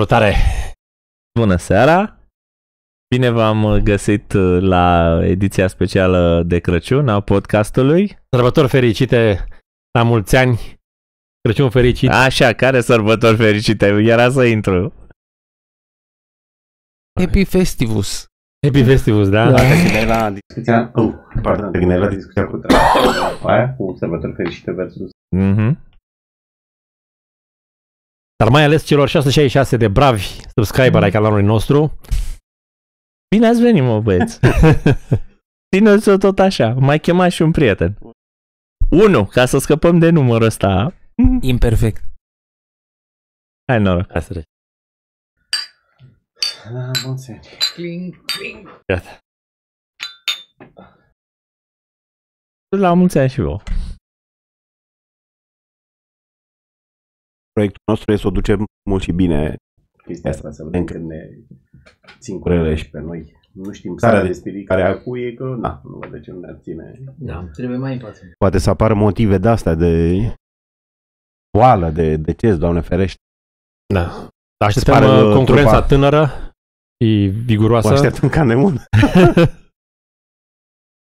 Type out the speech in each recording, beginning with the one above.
Salutare! Bună seara! Bine v-am găsit la ediția specială de Crăciun a podcastului. Sărbători fericite, la mulți ani, Crăciun fericit. Așa, care sărbători fericite? Era să intru. Happy Festivus. Happy Festivus, da? Da, te gândeai la discuția... Oh, pardon, te gândeai la discuția cu aia, cu sărbători fericite versus... Mhm. Dar mai ales celor 666 de bravi subscriber ai canalului nostru. Bine ați venit, mă, băieți. Țineți-o tot așa. Mai chemat și un prieten. Unu, ca să scăpăm de numărul ăsta. Imperfect. Hai noroc. Hai să treci. La mulți ani. Cling, cling. Gata. La mulți ani și vouă. Proiectul nostru e să o ducem mult și bine chestia asta, să vedem când ne țin curele și pe noi. Nu știm starea de spirit care acum e că, na, nu văd de ce nu ne ține. Da, trebuie mai impacient. Poate să apară motive de astea de boală, de deces, Doamne ferește. Da. Așteptăm pare, uh, uh, concurența trupa? tânără și Mă viguroasă. așteptăm ca nemun.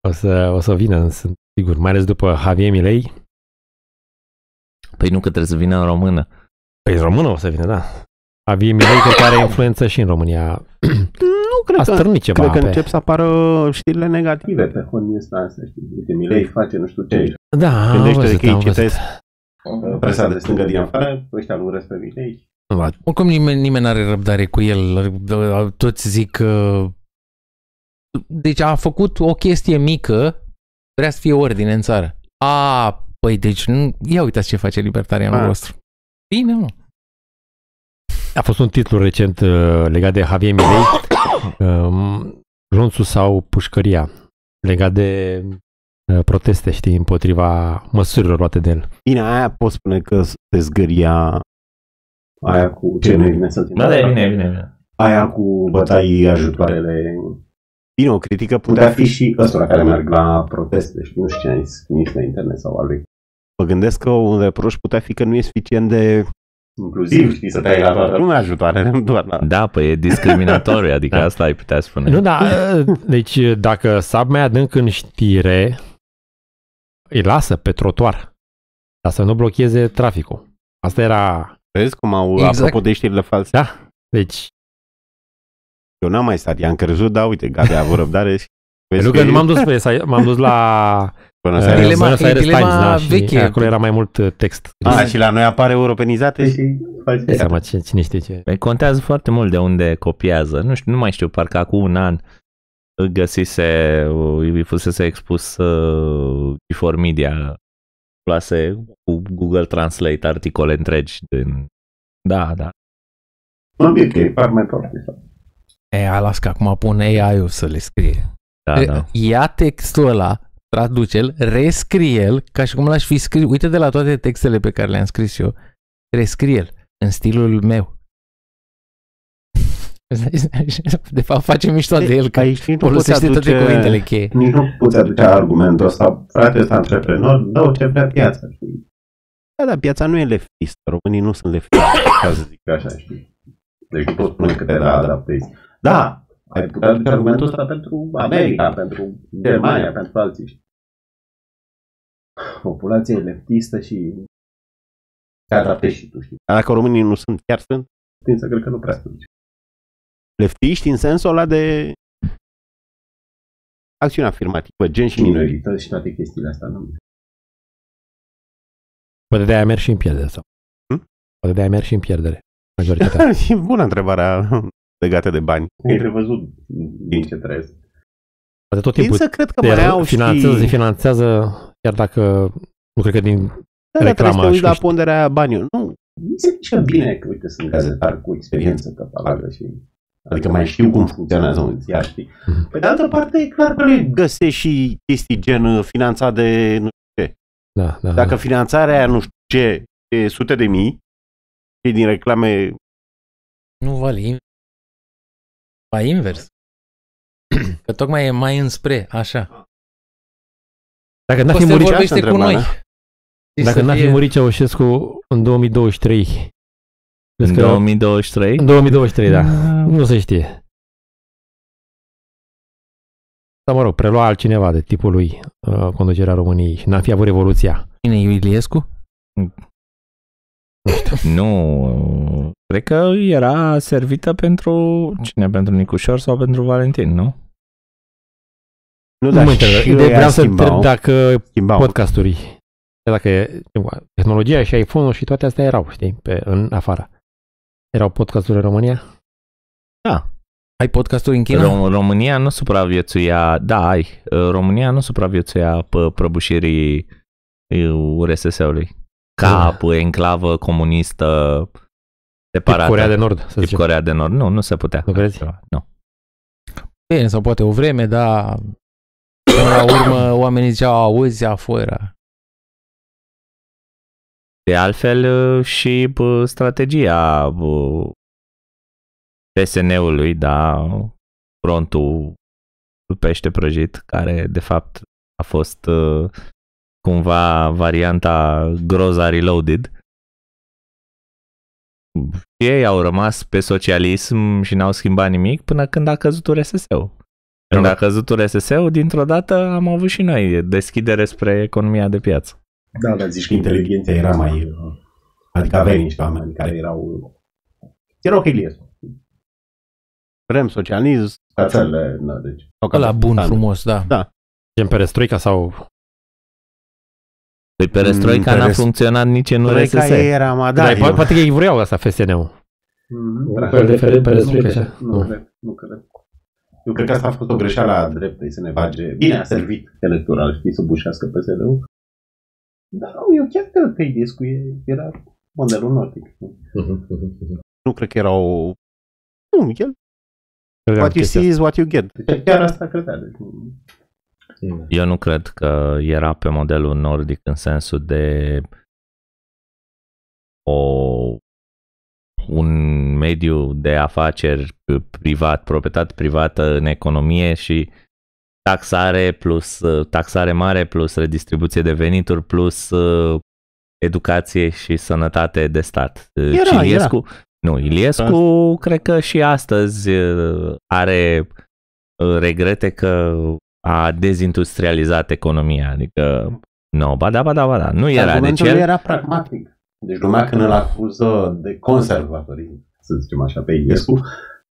o, să, o să vină, sunt sigur, mai ales după Javier Milei. Păi nu că trebuie să vină în română. Păi în română o să vină, da. Javier Milei cred că are influență și în România. Nu, cred A că, stârnit ceva cred că pe... încep să apară știrile negative pe honii ăsta, astea, știi? Uite, Milei face nu știu ce. Da, am Gândește-te văzut, că îi am văzut. citesc presa de stângă din afară, ăștia nu urăsc pe Milei. Oricum nimeni, nimeni nu are răbdare cu el. Toți zic că... Deci a făcut o chestie mică, vrea să fie ordine în țară. A, păi deci nu... Ia uitați ce face libertarianul A. vostru. Bine, mă. A fost un titlu recent uh, legat de Javier Milei, um, Glonțul sau pușcăria, legat de uh, proteste, știi, împotriva măsurilor luate de el. Bine, aia pot spune că se zgâria aia cu ce nu e bine să Da, da, e bine, e bine, e bine. Aia cu bătai ajutoarele. Bine, o critică putea fi și ăstora care merg la proteste, știi, nu știu ce ai zis, nici la internet sau al lui. Mă gândesc că un reproș putea fi că nu e suficient de inclusiv, știi, să tai la toată lumea ajutoarele, nu doar la... Da, păi e discriminatoriu, adică Da. asta ai putea spune. Nu, da, uh, deci uh, dacă sab mai adânc în știre, îi lasă pe trotuar, ca să nu blocheze traficul. Asta era, Vezi cum au, Exact. apropo de știrile false? da, deci, Eu n-am mai stat, i-am crezut, da, uite, Gabi a avut răbdare și... Vezi pentru că nu m-am dus pe, sa- m-am dus la Până uh, să Dilema- Buenos Aires e dilema Times, da, și veche. acolo era mai mult uh, text. A, și la noi apare europenizate și... Dai seama ce, cine știe ce. Păi contează foarte mult de unde copiază. Nu știu, nu mai știu, parcă acum un an găsise, îi fusese expus uh, before media plase cu Google Translate articole întregi din... Da, da. Mă bine că e par mai profi. E, las că acum pun AI-ul să le scrie. Da, da. Ia textul ăla, traduce-l, rescrie-l, ca și cum l-aș fi scris. Uite de la toate textele pe care le-am scris eu, rescrie-l în stilul meu. De fapt, face mișto de el, că Aici nici nu poți folosește toate aduce- cuvintele cheie. Nici nu poți aduce argumentul ăsta. Frate, ăsta antreprenor, dă ce vrea piața. Știi? Da, dar piața nu e leftist. Românii nu sunt leftiști, ca să zic așa, știi? Deci nu pot spune că te da adaptezi. Da, ai putea aduce argumentul ăsta pentru America, pentru Germania, pentru alții. știi? Populația e leftistă și te adaptezi și tu, știi? Dar dacă românii nu sunt, chiar sunt, tind să cred că nu prea sunt. Leftiști în sensul ăla de acțiune afirmativă, gen și minorități și toate chestiile astea. Nu? Poate de-aia merg și în pierdere. Sau? Hm? Poate de-aia merg și în pierdere. Majoritatea. e bună întrebarea legată de bani. E prevăzut din ce trăiesc. Poate tot Tind timpul să cred că te mai au finanțează, și... se finanțează, chiar dacă nu cred că din Da, dar trebuie să reclama te uiți și la câștig. ponderea aia banilor. Nu, mi se zice bine că, uite, sunt gazetar cu experiență că palagă și... Adică mai știu cum funcționează un ziar, știi? Mhm. Pe de altă parte, e clar că nu găsești și chestii gen uh, finanțat de... Nu, Da, da, dacă da. finanțarea aia, nu știu ce, e sute de mii, și din reclame Nu vali. Ba invers. Că tocmai e mai înspre, așa. Dacă n-a fi Costel murit, vorbește asta cu noi. întrebarea. Deci dacă să n-a fi fie- murit Ceaușescu în 2023, Crezi În că 2023? în 2023, da. Nu se știe. Sau mă rog, prelua altcineva de tipul lui uh, conducerea României și n-ar fi avut revoluția. Cine e Iliescu? Nu, cred că era servită pentru cine? Pentru Nicușor sau pentru Valentin, nu? Nu, Nu dar mă și interesează. ei Ideea- Vreau să schimbau, întreb dacă schimbau. podcasturi, dacă e- tehnologia și iPhone-ul și toate astea erau, știi, pe, în afară. Erau podcasturi în România? Ai podcasturi în China? Rom- România nu supraviețuia, da, ai, România nu supraviețuia pe prăbușirii URSS-ului. Ca Da. pe enclavă comunistă Tip separată. Corea de Nord, să Tip zicem. Corea de Nord. Nu, nu se putea. Nu crezi? Nu. Bine, sau poate o vreme, dar până la urmă oamenii ziceau, auzi, afuera. De altfel și bă, strategia bă, PSN-ului, da, frontul pește prăjit, care de fapt a fost uh, cumva varianta Groza Reloaded. Și ei au rămas pe socialism și n-au schimbat nimic până când a căzut URSS-ul. Când a căzut URSS-ul, dintr-o dată am avut și noi deschidere spre economia de piață. Da, dar zici că inteligența era mai... uh, Adică aveai niște oameni care erau... Erau Iliescu. Vrem socialism, țările, na, deci... au cam Ăla bun, standard. frumos, da. Da. Gen perestroica sau... Păi perestroica Mm, n-a perest- funcționat nici în Troica URSS. era, mă, da, Da, eu- poate, poate că ei vreau asta FSN-ul. Mhm, Un da. fel de fel- perestroică Nu așa? cred, Nu Nu. cred, nu cred. Eu cred că asta a fost o greșeală a dreptei să ne bage. Bine a servit electoral, știi, să bușească PSD-ul. Dar nu, eu chiar cred că Iliescu e- era modelul nordic. Nu cred că era o... Nu, el, Credeam what you chestia see is what you get. Deci chiar asta credea. Deci, nu- asta. Eu nu cred că era pe modelul nordic în sensul de o, un mediu de afaceri privat, proprietate privată în economie și taxare plus uh, taxare mare plus redistribuție de venituri plus uh, educație și sănătate de stat. Uh, Era, ci Iliescu, Nu, Iliescu cred că și astăzi uh, are uh, regrete că a dezindustrializat economia, adică nu, ba da, ba da, ba da, nu era, deci Argumentul el, lui era pragmatic. Deci lumea când îl acuză de conservatorism, să zicem așa, pe Iliescu,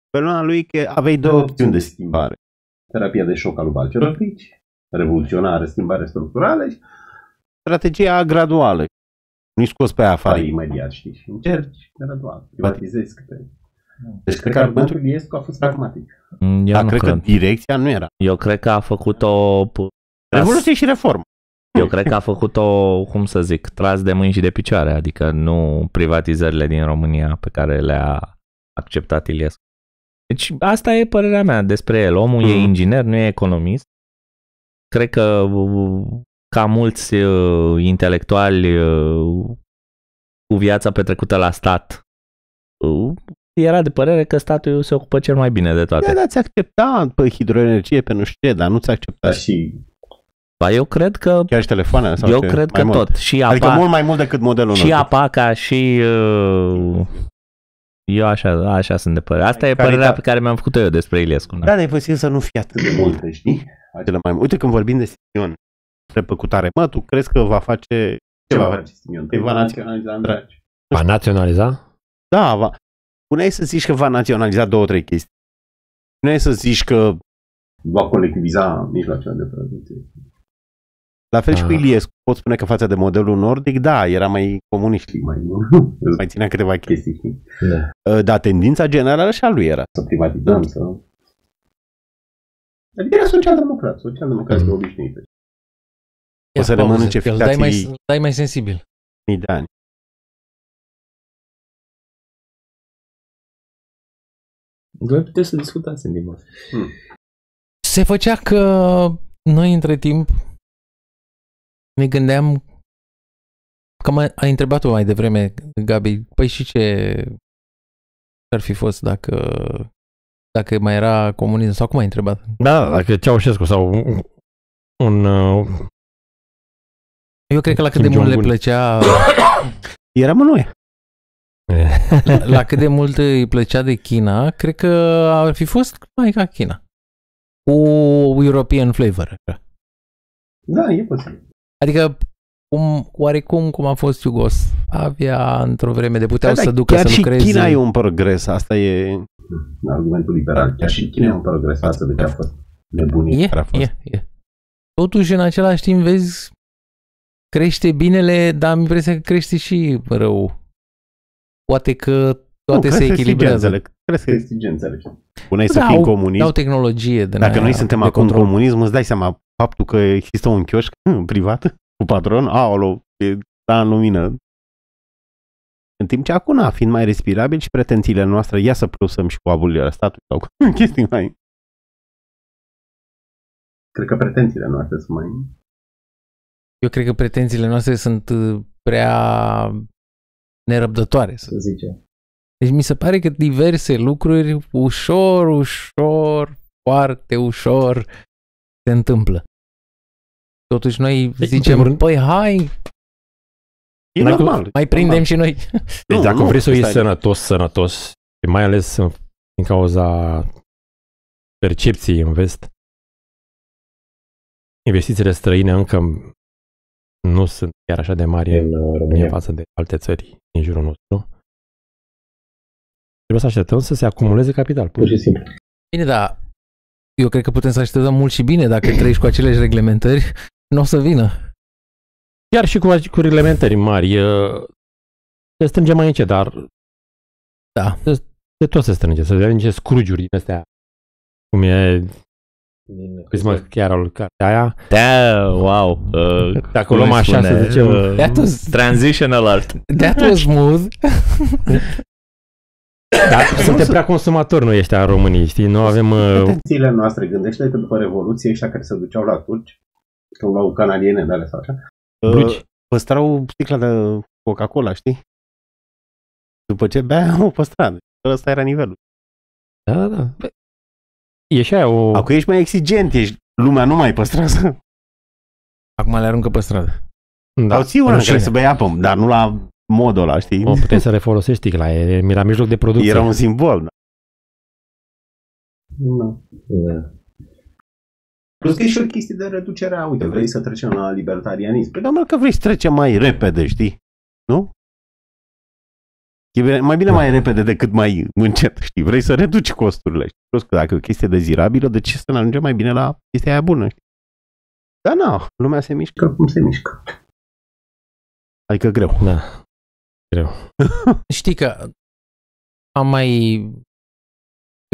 pe lumea lui că aveai două opțiuni de schimbare. Terapia de șoc al lui Balcerăpici, revoluționare, schimbare structurală și strategia graduală. Nu-i scos pe afară imediat, știi, și încerci gradual, privatizezi câte. Deci cred că argumentul lui Iliescu a fost pragmatic. Mm, eu Dar nu cred, cred. că direcția nu era. Eu cred că a făcut-o Revoluție și reformă. Eu cred că a făcut-o, cum să zic, tras de mâini și de picioare, adică nu privatizările din România pe care le-a acceptat Iliescu. Deci asta e părerea mea despre el. Omul mm. e Mhm. inginer, nu e economist. Cred că uh, ca mulți uh, intelectuali uh, cu viața petrecută la stat, uh, era de părere că statul se ocupă cel mai bine de toate. Da, dar ți accepta pe hidroenergie, pe nu știu ce, dar nu ți accepta și Ba, eu cred că chiar și telefoane sau eu ce, cred mai că mult. tot. Și Adică apa, mult mai mult decât modelul și nostru. Apaca și uh, eu așa, așa sunt de părere. Asta e Care părerea da. pe care mi-am făcut-o eu despre Iliescu. Da. Da, dar e posibil să nu fie atât de multe, știi? Acele mai Uite, când vorbim de Simion, repăcutare, mă, tu crezi că va face... Ce va face Simion? Că va naționaliza Andraci. Va naționaliza? Da, va... Puneai să zici că va naționaliza două, trei chestii. Puneai să zici că va colectiviza mijloacele de producție. La fel și cu Ah. Iliescu. Pot spune că față de modelul nordic, da, era mai comunist, știi, mai, mai ținea câteva chestii, știi? Da. Dar tendința generală și a lui era să privatizăm, să... Adică era social-democrat, social-democrat Mhm. mm. obișnuită. Ia să le pauză, mănânce că îl dai mai, ficații- dai mai sensibil. Mii de ani. Voi puteți să discutați în limba. Se făcea că noi între timp ne gândeam că mă, ai întrebat-o mai devreme, Gabi, păi și ce ar fi fost dacă dacă mai era comunism sau cum ai întrebat? Da, dacă Ceaușescu sau un, un uh, Eu cred că la cât Kim de mult le Jong-un. plăcea Eram noi. La, la cât de mult îi plăcea de China, cred că ar fi fost mai ca China. Cu European flavor. așa. Da, e posibil. Adică cum, oarecum cum a fost Iugoslavia într-o vreme de puteau Da, să da, ducă chiar să și lucreze. China e un progres, asta e argumentul liberal. Chiar și China e un progres față de ce a fost nebunie E, care a fost. e, e. Totuși, în același timp, vezi, crește binele, dar am impresia că crește și rău. Poate că toate nu, se cresc echilibrează. exigențele, Cresc exigențele. Puneai să Da, fii în au- comunism. Dau tehnologie de Dacă aia noi suntem de acum în control. comunism, îți dai seama faptul că există un chioșc privat cu patron, aolo, e da în lumină. În timp ce acum, na, fiind mai respirabil și pretențiile noastre, ia să plusăm și cu abolirea statului sau cu chestii mai... Cred că pretențiile noastre sunt mai... Eu cred că pretențiile noastre sunt uh, prea nerăbdătoare. Să... Să zice. Deci mi se pare că diverse lucruri ușor, ușor, foarte ușor se întâmplă. Totuși noi în zicem, primul rând- păi hai, E Dacă- normal. mai prindem normal. și noi. Deci Nu, dacă nu, vrei să o iei asta e- sănătos, sănătos, și mai ales în- din cauza percepției în vest, investițiile străine încă nu sunt chiar așa de mari în uh, România față de alte țări din jurul nostru. Trebuie să așteptăm să se acumuleze capital, pur și simplu. Bine, dar eu cred că putem să așteptăm mult și bine dacă trăiești cu aceleași reglementări, nu o să vină. Chiar și cu, cu reglementări mari, uh, se strânge mai încet, dar Da. se, se tot se strânge, să vedem niște scrugiuri din astea, cum e Christmas Carol, cartea aia, Da, wow. Uh, Dacă cum o luăm îi așa, spune? să zicem, Uh, That was, Transition alert. that was smooth. Dar suntem prea consumatori noi ăștia românii, știi? Nu avem... uh, Pretențiile noastre, gândește că după Revoluție, ăștia care se duceau la turci, când luau canadiene de ale sau așa, Blugi. uh, păstrau sticla de Coca-Cola, știi? După ce bea, o păstra. Ăsta era nivelul. Da, da. Bă, E și aia o... Acum ești mai exigent, ești, lumea nu mai păstrează. Acum le aruncă pe stradă. Da, Sau ții una în rușine. care să bei apă, dar nu la modul ăla, știi? O, puteai să refolosești sticla, e e la mijloc de producție. Era un simbol. Da. Nu. Da. Plus că e și o chestie de reducere a, uite, vrei să trecem la libertarianism. Păi, doamne, că vrei să trecem mai repede, știi? Nu? E bine- mai bine mai repede decât mai încet, știi? Vrei să reduci costurile, știi? Plus că dacă e o chestie dezirabilă, de ce să ne ajungem mai bine la chestia aia bună, știi? Da, nu, lumea se mișcă cum se mișcă. Adică greu. Da. Știi că am mai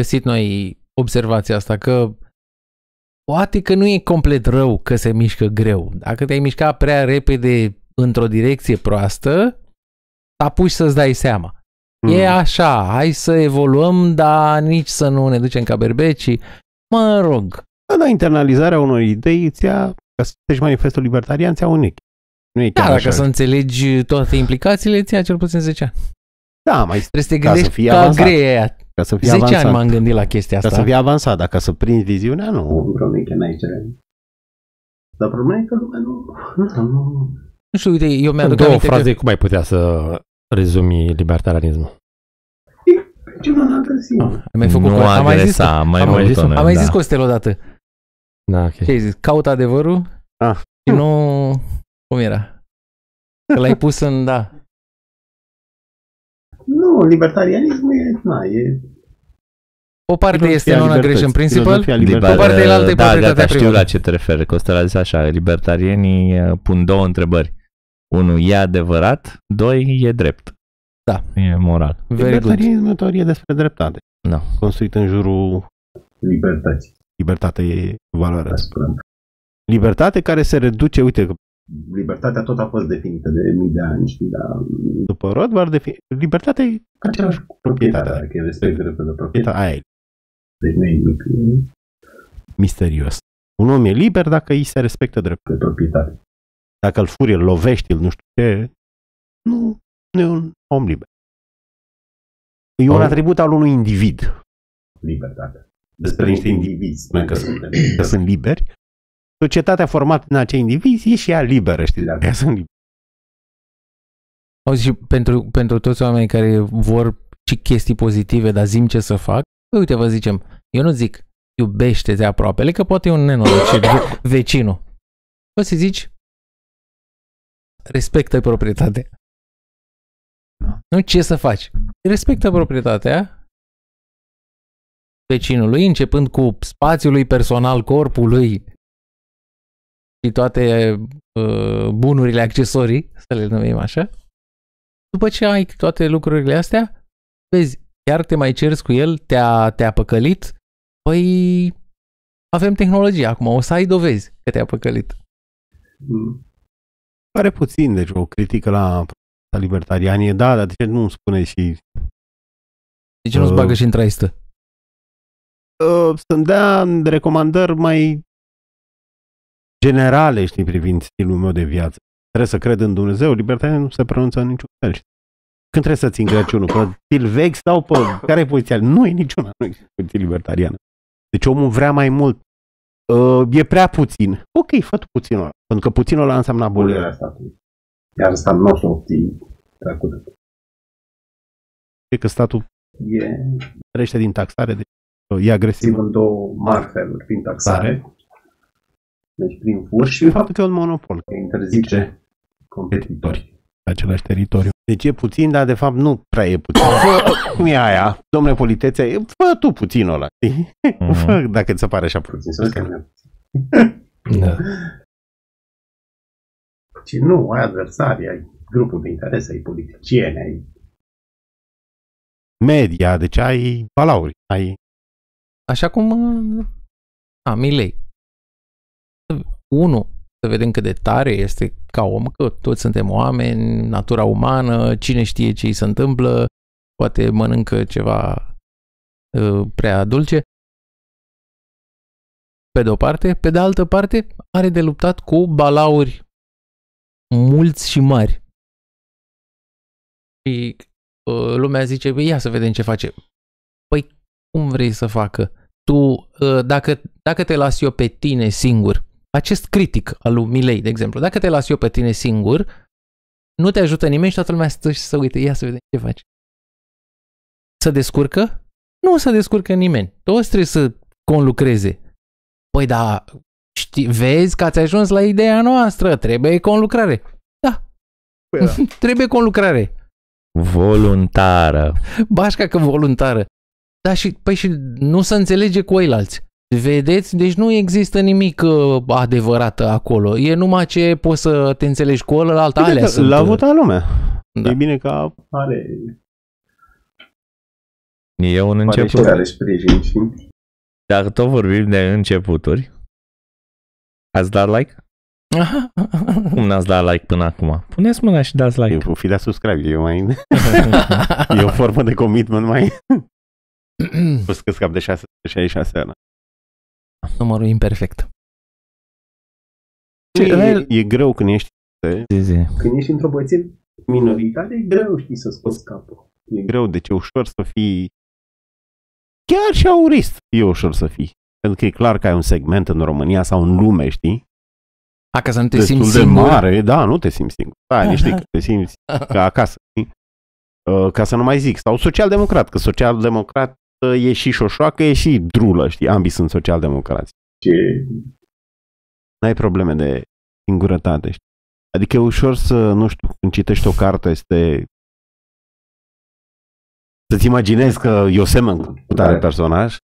găsit noi observația asta că poate că nu e complet rău că se mișcă greu. Dacă te-ai mișcat prea repede într-o direcție proastă, apuci să-ți dai seama. Mm. E așa, hai să evoluăm, dar nici să nu ne ducem ca berbeci. Mă rog, Da, da, internalizarea unor idei îți ia, ca să citești manifestul libertarian, ți ia un echip. Nu e da, chiar dacă așa. să înțelegi toate implicațiile, îți ia cel puțin 10 ani. Da, mai Trebuie să te Ca să gândești fii ca avansat. grei aia. ca să fii 10 avansat. ani m-am gândit la chestia Ca asta. să fii avansat, dacă să prinzi viziunea, nu. Problema e că n-ai ce. Dar problema e că lumea nu... nu, nu. Nu știu, uite, eu În mi-aduc două aminte fraze, că... cum ai putea să rezumi libertarianismul? Ce nu n-am găsit. Am mai făcut nu cu- am mai zis, agresa, mai am mai mult zis-o? onest, am mai da. zis Costel odată. Da, ok. Ce ai zis? Caut adevărul Ah. și nu... Cum era? Că l-ai pus în... Da. Nu, libertarianismul e... Na, e O parte este filozofia non-aggression libertății, principle, filozofia Liber, libertății. O parte de la altă e da, proprietatea gata, știu privată. la ce te referi. Costel a zis așa, libertarienii uh, pun două întrebări. Unul, e adevărat? Doi, e drept. Da. E moral. very good. Libertarianismul e o teorie despre dreptate. Da. Construit în jurul Libertăți. libertate e valoarea. Spunem. Libertate care se reduce, uite, că Libertatea tot a fost definită de mii de ani, știi, dar după Rothbard, defini... libertatea e același cu proprietatea, dacă e respect dreptul de proprietate. aia e Deci nu e nimic misterios. Un om e liber dacă îi se respectă dreptul. de proprietate. Dacă îl furi, îl lovești, îl nu știu ce, nu, nu e un om liber. E un Om- atribut al unui individ. Libertatea. Despre niște indivizi. Spune că sunt că sunt liberi. Societatea formată din acei indivizi e și ea liberă, știi, Da. dacă ea sunt liberi. Auzi, și pentru, pentru toți oamenii care vor și chestii pozitive, dar zim ce să fac, păi uite, vă zicem, eu nu zic iubește-te aproapele, că poate e un nenorocit ve- vecinul. Poți să zici respectă proprietatea. Nu ce să faci. Respectă proprietatea vecinului, începând cu spațiul lui personal, corpului și toate uh, bunurile accesorii, să le numim așa. După ce ai toate lucrurile astea, vezi, chiar te mai cerți cu el, te-a, te-a păcălit, păi avem tehnologie acum, o să ai dovezi că te-a păcălit. Mm. Pare puțin, deci o critică la la libertarianie, da, dar de ce nu spune și De ce nu-ți Uh. bagă și în traistă? uh, să-mi dea recomandări mai generale, știi, privind stilul meu de viață. Trebuie să cred în Dumnezeu, libertatea nu se pronunță în niciun fel. știi? Când trebuie să țin Crăciunul? Pe stil vechi sau pe care e poziția? Nu e niciuna, nu e poziție libertariană. Deci omul vrea mai mult. Uh, e prea puțin. Ok, fă tu puținul ăla. Pentru că puținul ăla înseamnă abolirea. Abolarea statului. Iar statul nu o să obții trecută. Cred că statul E trăiește din taxare, deci uh, e agresiv. sigur în două mari feluri, prin taxare. Deci prin fur Și și de fapt că e un monopol că interzice competitori. pe același teritoriu. Deci e puțin, dar de fapt nu prea e puțin. Fă, cum e aia? Domnule politețe, e- fă tu puținul ăla, știi? Mhm. Fă, dacă ți se pare așa puțin. Puțin să vezi că nu e. Da. Și nu, ai adversari, ai grupuri de interese, ai politicieni, ai... Media, deci ai balauri, ai... Așa cum uh, a, Milei. Unu, să vedem cât de tare este ca om, că toți suntem oameni, natura umană, cine știe ce îi se întâmplă, poate mănâncă ceva uh, prea dulce. Pe de o parte, pe de altă parte, are de luptat cu balauri mulți și mari. Și uh, lumea zice, "Băi, ia să vedem ce face. Păi, cum vrei să facă? Tu, uh, dacă, dacă te las eu pe tine singur, acest critic al lui Milei, de exemplu, dacă te las eu pe tine singur, nu te ajută nimeni și toată lumea stă și să uite, ia să vedem ce faci. Să descurcă? Nu se descurcă nimeni. Toți trebuie să conlucreze. Păi da, știi, vezi că ați ajuns la ideea noastră, trebuie conlucrare. Da, Păi da. trebuie conlucrare. Voluntară. Bașca că voluntară. Da, și, păi și nu se înțelege cu ceilalți. Vedeți? Deci nu există nimic uh, adevărat acolo. E numai ce poți să te înțelegi cu ălalt, alea Bine că sunt. L-a uh, votat lumea. Da. E bine ca Are, E un are început. și care sprijin, știi? Dacă tot vorbim de începuturi, ați dat like? Aha. Cum n-ați dat like până acum? Puneți mâna și dați like. e fi de subscribe, e mai... e o formă de commitment mai... Plus că scap de 6, 66 ani. Numărul imperfect. E, e greu când ești Zi, zi. Când ești într-o băieție minoritate, e greu, știi, să scoți capul. E greu, deci e ușor să fii chiar și aurist e ușor să fii. Pentru că e clar că ai un segment în România sau în lume, știi? A, ca să nu te Destul simți de singur. mare, da, nu te simți singur. Da, niște că te simți ca acasă, știi? Uh, Ca să nu mai zic, sau social-democrat, că social-democrat uh, e și șoșoacă, e și drulă, știi? Ambii sunt social-democrați. Ce N-ai probleme de singurătate, știi? Adică e ușor să, nu știu, când citești o carte, este să-ți imaginezi că eu semăn cu tare personaj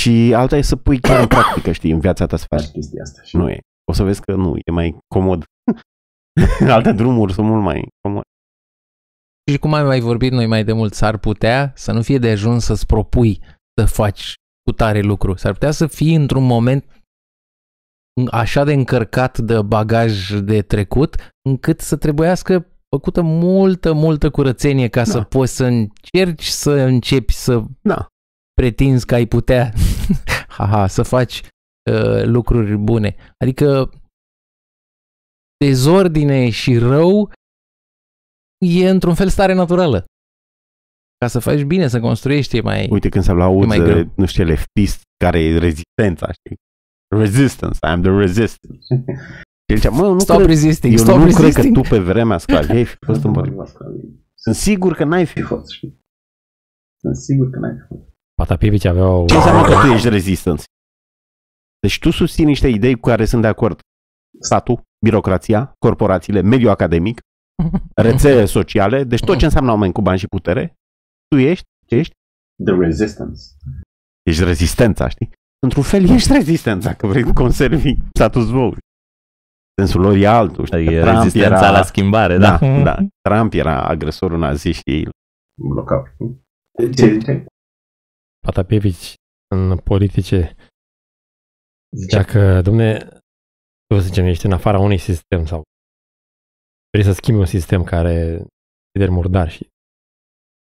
și alta e să pui chiar în practică, știi, în viața ta să faci faci chestia asta. Și Nu e. O să vezi că nu, e mai comod. Alte drumuri sunt mult mai comode. Și cum am mai vorbit noi mai de mult, s-ar putea să nu fie de ajuns să-ți propui să faci cu tare lucru. S-ar putea să fii într-un moment așa de încărcat de bagaj de trecut, încât să trebuiască făcută multă, multă curățenie ca Da. să poți să încerci să începi să Da. pretinzi că ai putea haha, să faci uh, lucruri bune. Adică dezordine și rău e într-un fel stare naturală. Ca să faci bine, să construiești e mai... Uite când se la E mai auzi, greu. nu știu, leftist, care e rezistența, știi? Resistance, I am the resistance. El zicea, mă, nu Stop cred, resisting, eu stop nu cred că resisting. tu pe vremea scaliei ai fi fost împotriva. Sunt sigur că n-ai fi fi fost, știi? Sunt sigur că n-ai fi fost. Patapievici aveau... Ce înseamnă că tu ești rezistent? Deci tu susții niște idei cu care sunt de acord statul, birocrația, corporațiile, mediul academic, rețele sociale, deci tot ce înseamnă oameni cu bani și putere, tu ești, ce ești? The resistance. Ești rezistența, știi? Într-un fel ești rezistența, că vrei să conservi status quo. Sensul lor e altul, știi? E că Trump rezistența era, la schimbare, da. da, da. Trump era agresorul nazist și ei Blocau, știi? Ce zice? Patapievici în politice zicea că, domne, tu să zicem, ești în afara unui sistem sau vrei să schimbi un sistem care e murdar și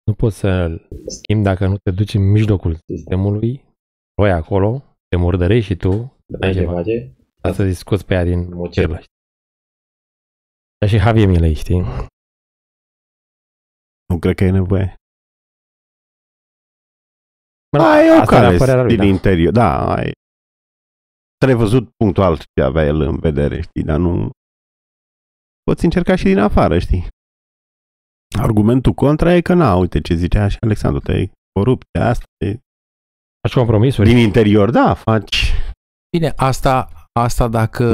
nu poți să schimbi dacă nu te duci în mijlocul sistemului, roi acolo, te murdărești și tu, ai ce face, ca să discuți pe ea din mocerlă. Dar și Javier Milei, știi? nu cred că e nevoie. Mă, Da, e o asta era cale părerea lui, din da. interior. Da, ai... Trebuie văzut punctual ce avea el în vedere, știi, dar nu... Poți încerca și din afară, știi? Argumentul contra e că, na, uite ce zicea și Alexandru, te corupție, asta e... Faci compromisuri. Din interior, da, faci... Bine, asta, asta dacă,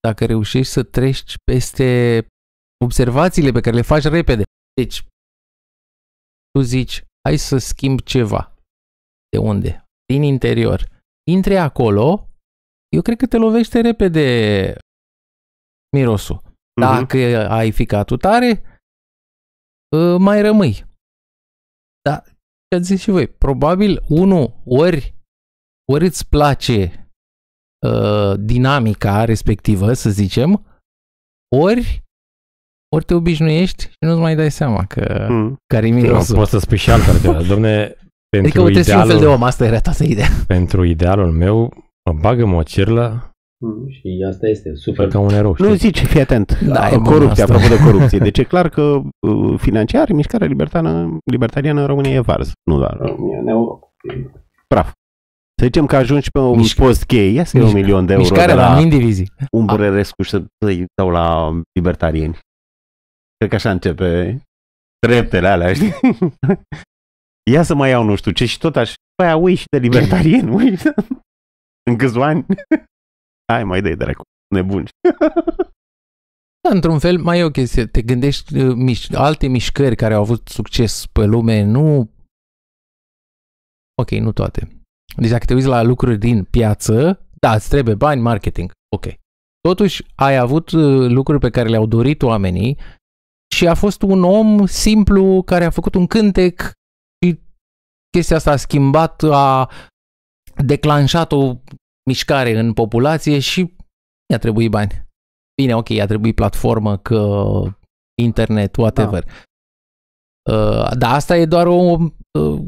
dacă reușești să treci peste observațiile pe care le faci repede. Deci, tu zici, hai să schimb ceva. De unde? Din interior. Intri acolo, eu cred că te lovește repede mirosul. Dacă ai ficatul tare, ă, mai rămâi. Da, ce ați zis și voi, probabil, unu, ori, ori îți place uh, dinamica respectivă, să zicem, ori, ori te obișnuiești și nu-ți mai dai seama că Mm. care e Nu, mirosul. poți să spui și altă alternativă. Domne, pentru, Adică trebuie să fii un fel de idealul, om, asta era toată ideea. pentru idealul meu, mă bagă mă o cirlă Mm. Și asta este, sufer ca un erou. Nu știi? zice, fii atent, Da, e bun corupție, asta. apropo de corupție. Deci e clar că uh, financiar, mișcarea libertariană, libertariană în România e vars, nu doar România, în Europa. praf. Să zicem că ajungi pe un Mișc- post cheie, ia să iei un mișc- milion de euro Mișcarea de la la min divizii. Umbrărescu și să- să-i dau la libertarieni. Cred că așa începe treptele alea, știi? Ia să mai iau nu știu ce și tot aș... Păi ui și de libertarieni, ui. În câțiva ani. Hai, mai dai dracu. Nebun. Da, într-un fel, mai e o chestie. Te gândești uh, miș- alte mișcări care au avut succes pe lume, nu... Ok, nu toate. Deci dacă te uiți la lucruri din piață, da, îți trebuie bani, marketing. Ok. Totuși, ai avut uh, lucruri pe care le-au dorit oamenii și a fost un om simplu care a făcut un cântec și chestia asta a schimbat, a declanșat o mișcare în populație și i-a trebuit bani. Bine, ok, i-a trebuit platformă, că internet, whatever. Uh, dar asta e doar o uh,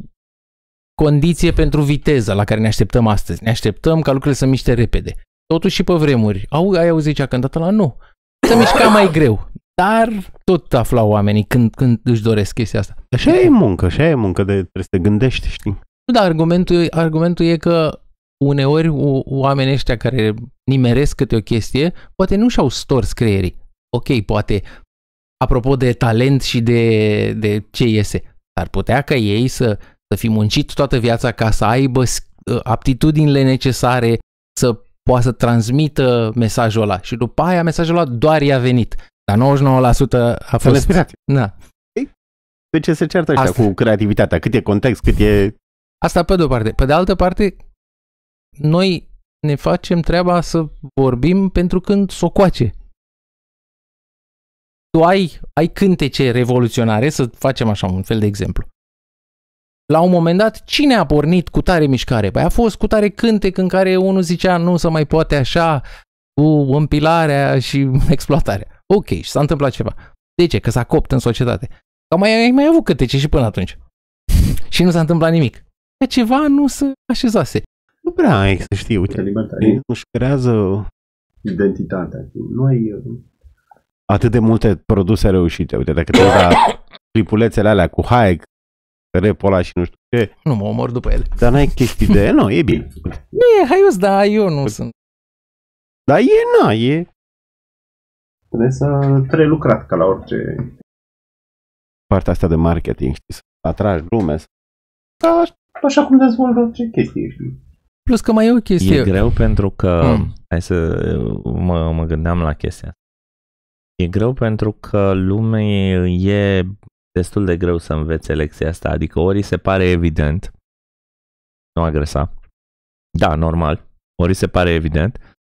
condiție pentru viteză la care ne așteptăm astăzi. Ne așteptăm ca lucrurile să miște repede. Totuși și pe vremuri. Au, ai auzit ce a cântat la Nu. Se mișca mai greu. Dar tot aflau oamenii când, când își doresc chestia asta. Așa e muncă, așa e muncă de trebuie să te gândești, știi? Nu, dar argumentul, argumentul e că uneori o- oamenii ăștia care nimeresc câte o chestie, poate nu și-au stors creierii. Ok, poate, apropo de talent și de, de ce iese, ar putea ca ei să, să fi muncit toată viața ca să aibă s- aptitudinile necesare să poată să transmită mesajul ăla și după aia mesajul ăla doar i-a venit. Dar 99% a Să fost... respirație. Na, De ce se ceartă ăștia Asta. cu creativitatea? Cât e context, cât e... Asta pe de-o parte. Pe de altă parte, noi ne facem treaba să vorbim pentru când socoace. Tu ai, ai cântece revoluționare, să facem așa un fel de exemplu. La un moment dat, cine a pornit cu tare mișcare? Păi a fost cu tare cântec în care unul zicea nu se mai poate așa cu împilarea și exploatarea. Ok, și s-a întâmplat ceva. De ce? Că s-a copt în societate. Că mai ai mai avut cântece și până atunci. și nu s-a întâmplat nimic. Că ceva nu se așezase. Nu prea ai să știi, uite. libertarian. Nu-și creează Identitatea. Noi, uh, atât de multe produse reușite. Uite, dacă te uiți la clipulețele alea cu Hayek, repul ăla și nu știu ce, Nu mă omor după ele. dar n-ai chestii de... Nu, e bine. Nu e haios, dar eu nu sunt. Dar e, na, e... Trebuie să trebuie lucrat ca la orice... Partea asta de marketing, știi, să atragi lume. să- Ca, așa cum dezvoltă orice chestie, știi? Plus că mai e o chestie. E greu pentru că, Mm. hai să mă, mă gândeam la chestia asta. E greu pentru că lumea e destul de greu să învețe lecția asta, adică ori îi se pare evident, nu agresa, da, normal, ori îi se pare evident,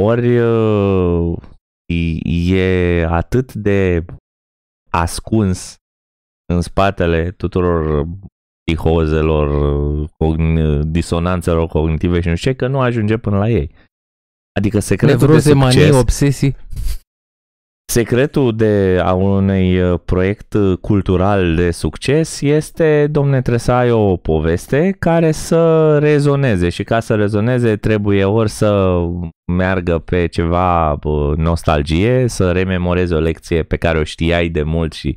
ori uh, e- e atât de ascuns în spatele tuturor psihozelor, cogn- disonanțelor cognitive și nu știu ce, că nu ajunge până la ei. Adică secretul de Nevroze, manii, succes, obsesii. secretul de a unui uh, proiect uh, cultural de succes este, domne, trebuie să ai o poveste care să rezoneze și ca să rezoneze trebuie ori să meargă pe ceva uh, nostalgie, să rememorezi o lecție pe care o știai de mult și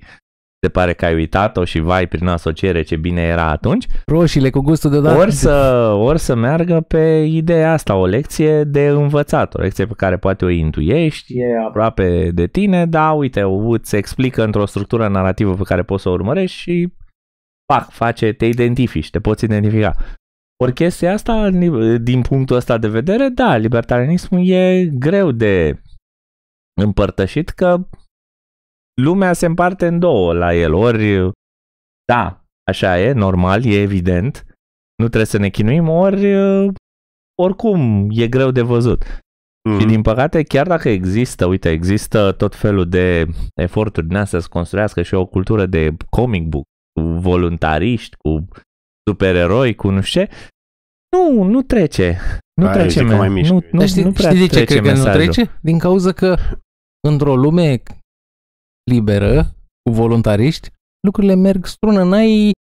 se pare că ai uitat-o și vai prin asociere ce bine era atunci, Roșiile cu gustul deodată. ori să, ori să meargă pe ideea asta, o lecție de învățat, o lecție pe care poate o intuiești, e aproape de tine, dar uite, o îți explică într-o structură narrativă pe care poți să o urmărești și pac, face, te identifici, te poți identifica. Ori chestia asta, din punctul ăsta de vedere, da, libertarianismul e greu de împărtășit că lumea se împarte în două la el. Ori, da, așa e, normal, e evident, nu trebuie să ne chinuim, ori oricum e greu de văzut. Mhm. Și din păcate, chiar dacă există, uite, există tot felul de eforturi din astea să construiască și o cultură de comic book, cu voluntariști, cu supereroi, cu nu știu ce, nu, nu trece. Nu Aia trece, zic că me- mai mișcă. nu, nu, Dar știi, nu prea știi de ce trece cred că nu mesajul. trece? Din cauza că într-o lume liberă, cu voluntariști, lucrurile merg strună, n-ai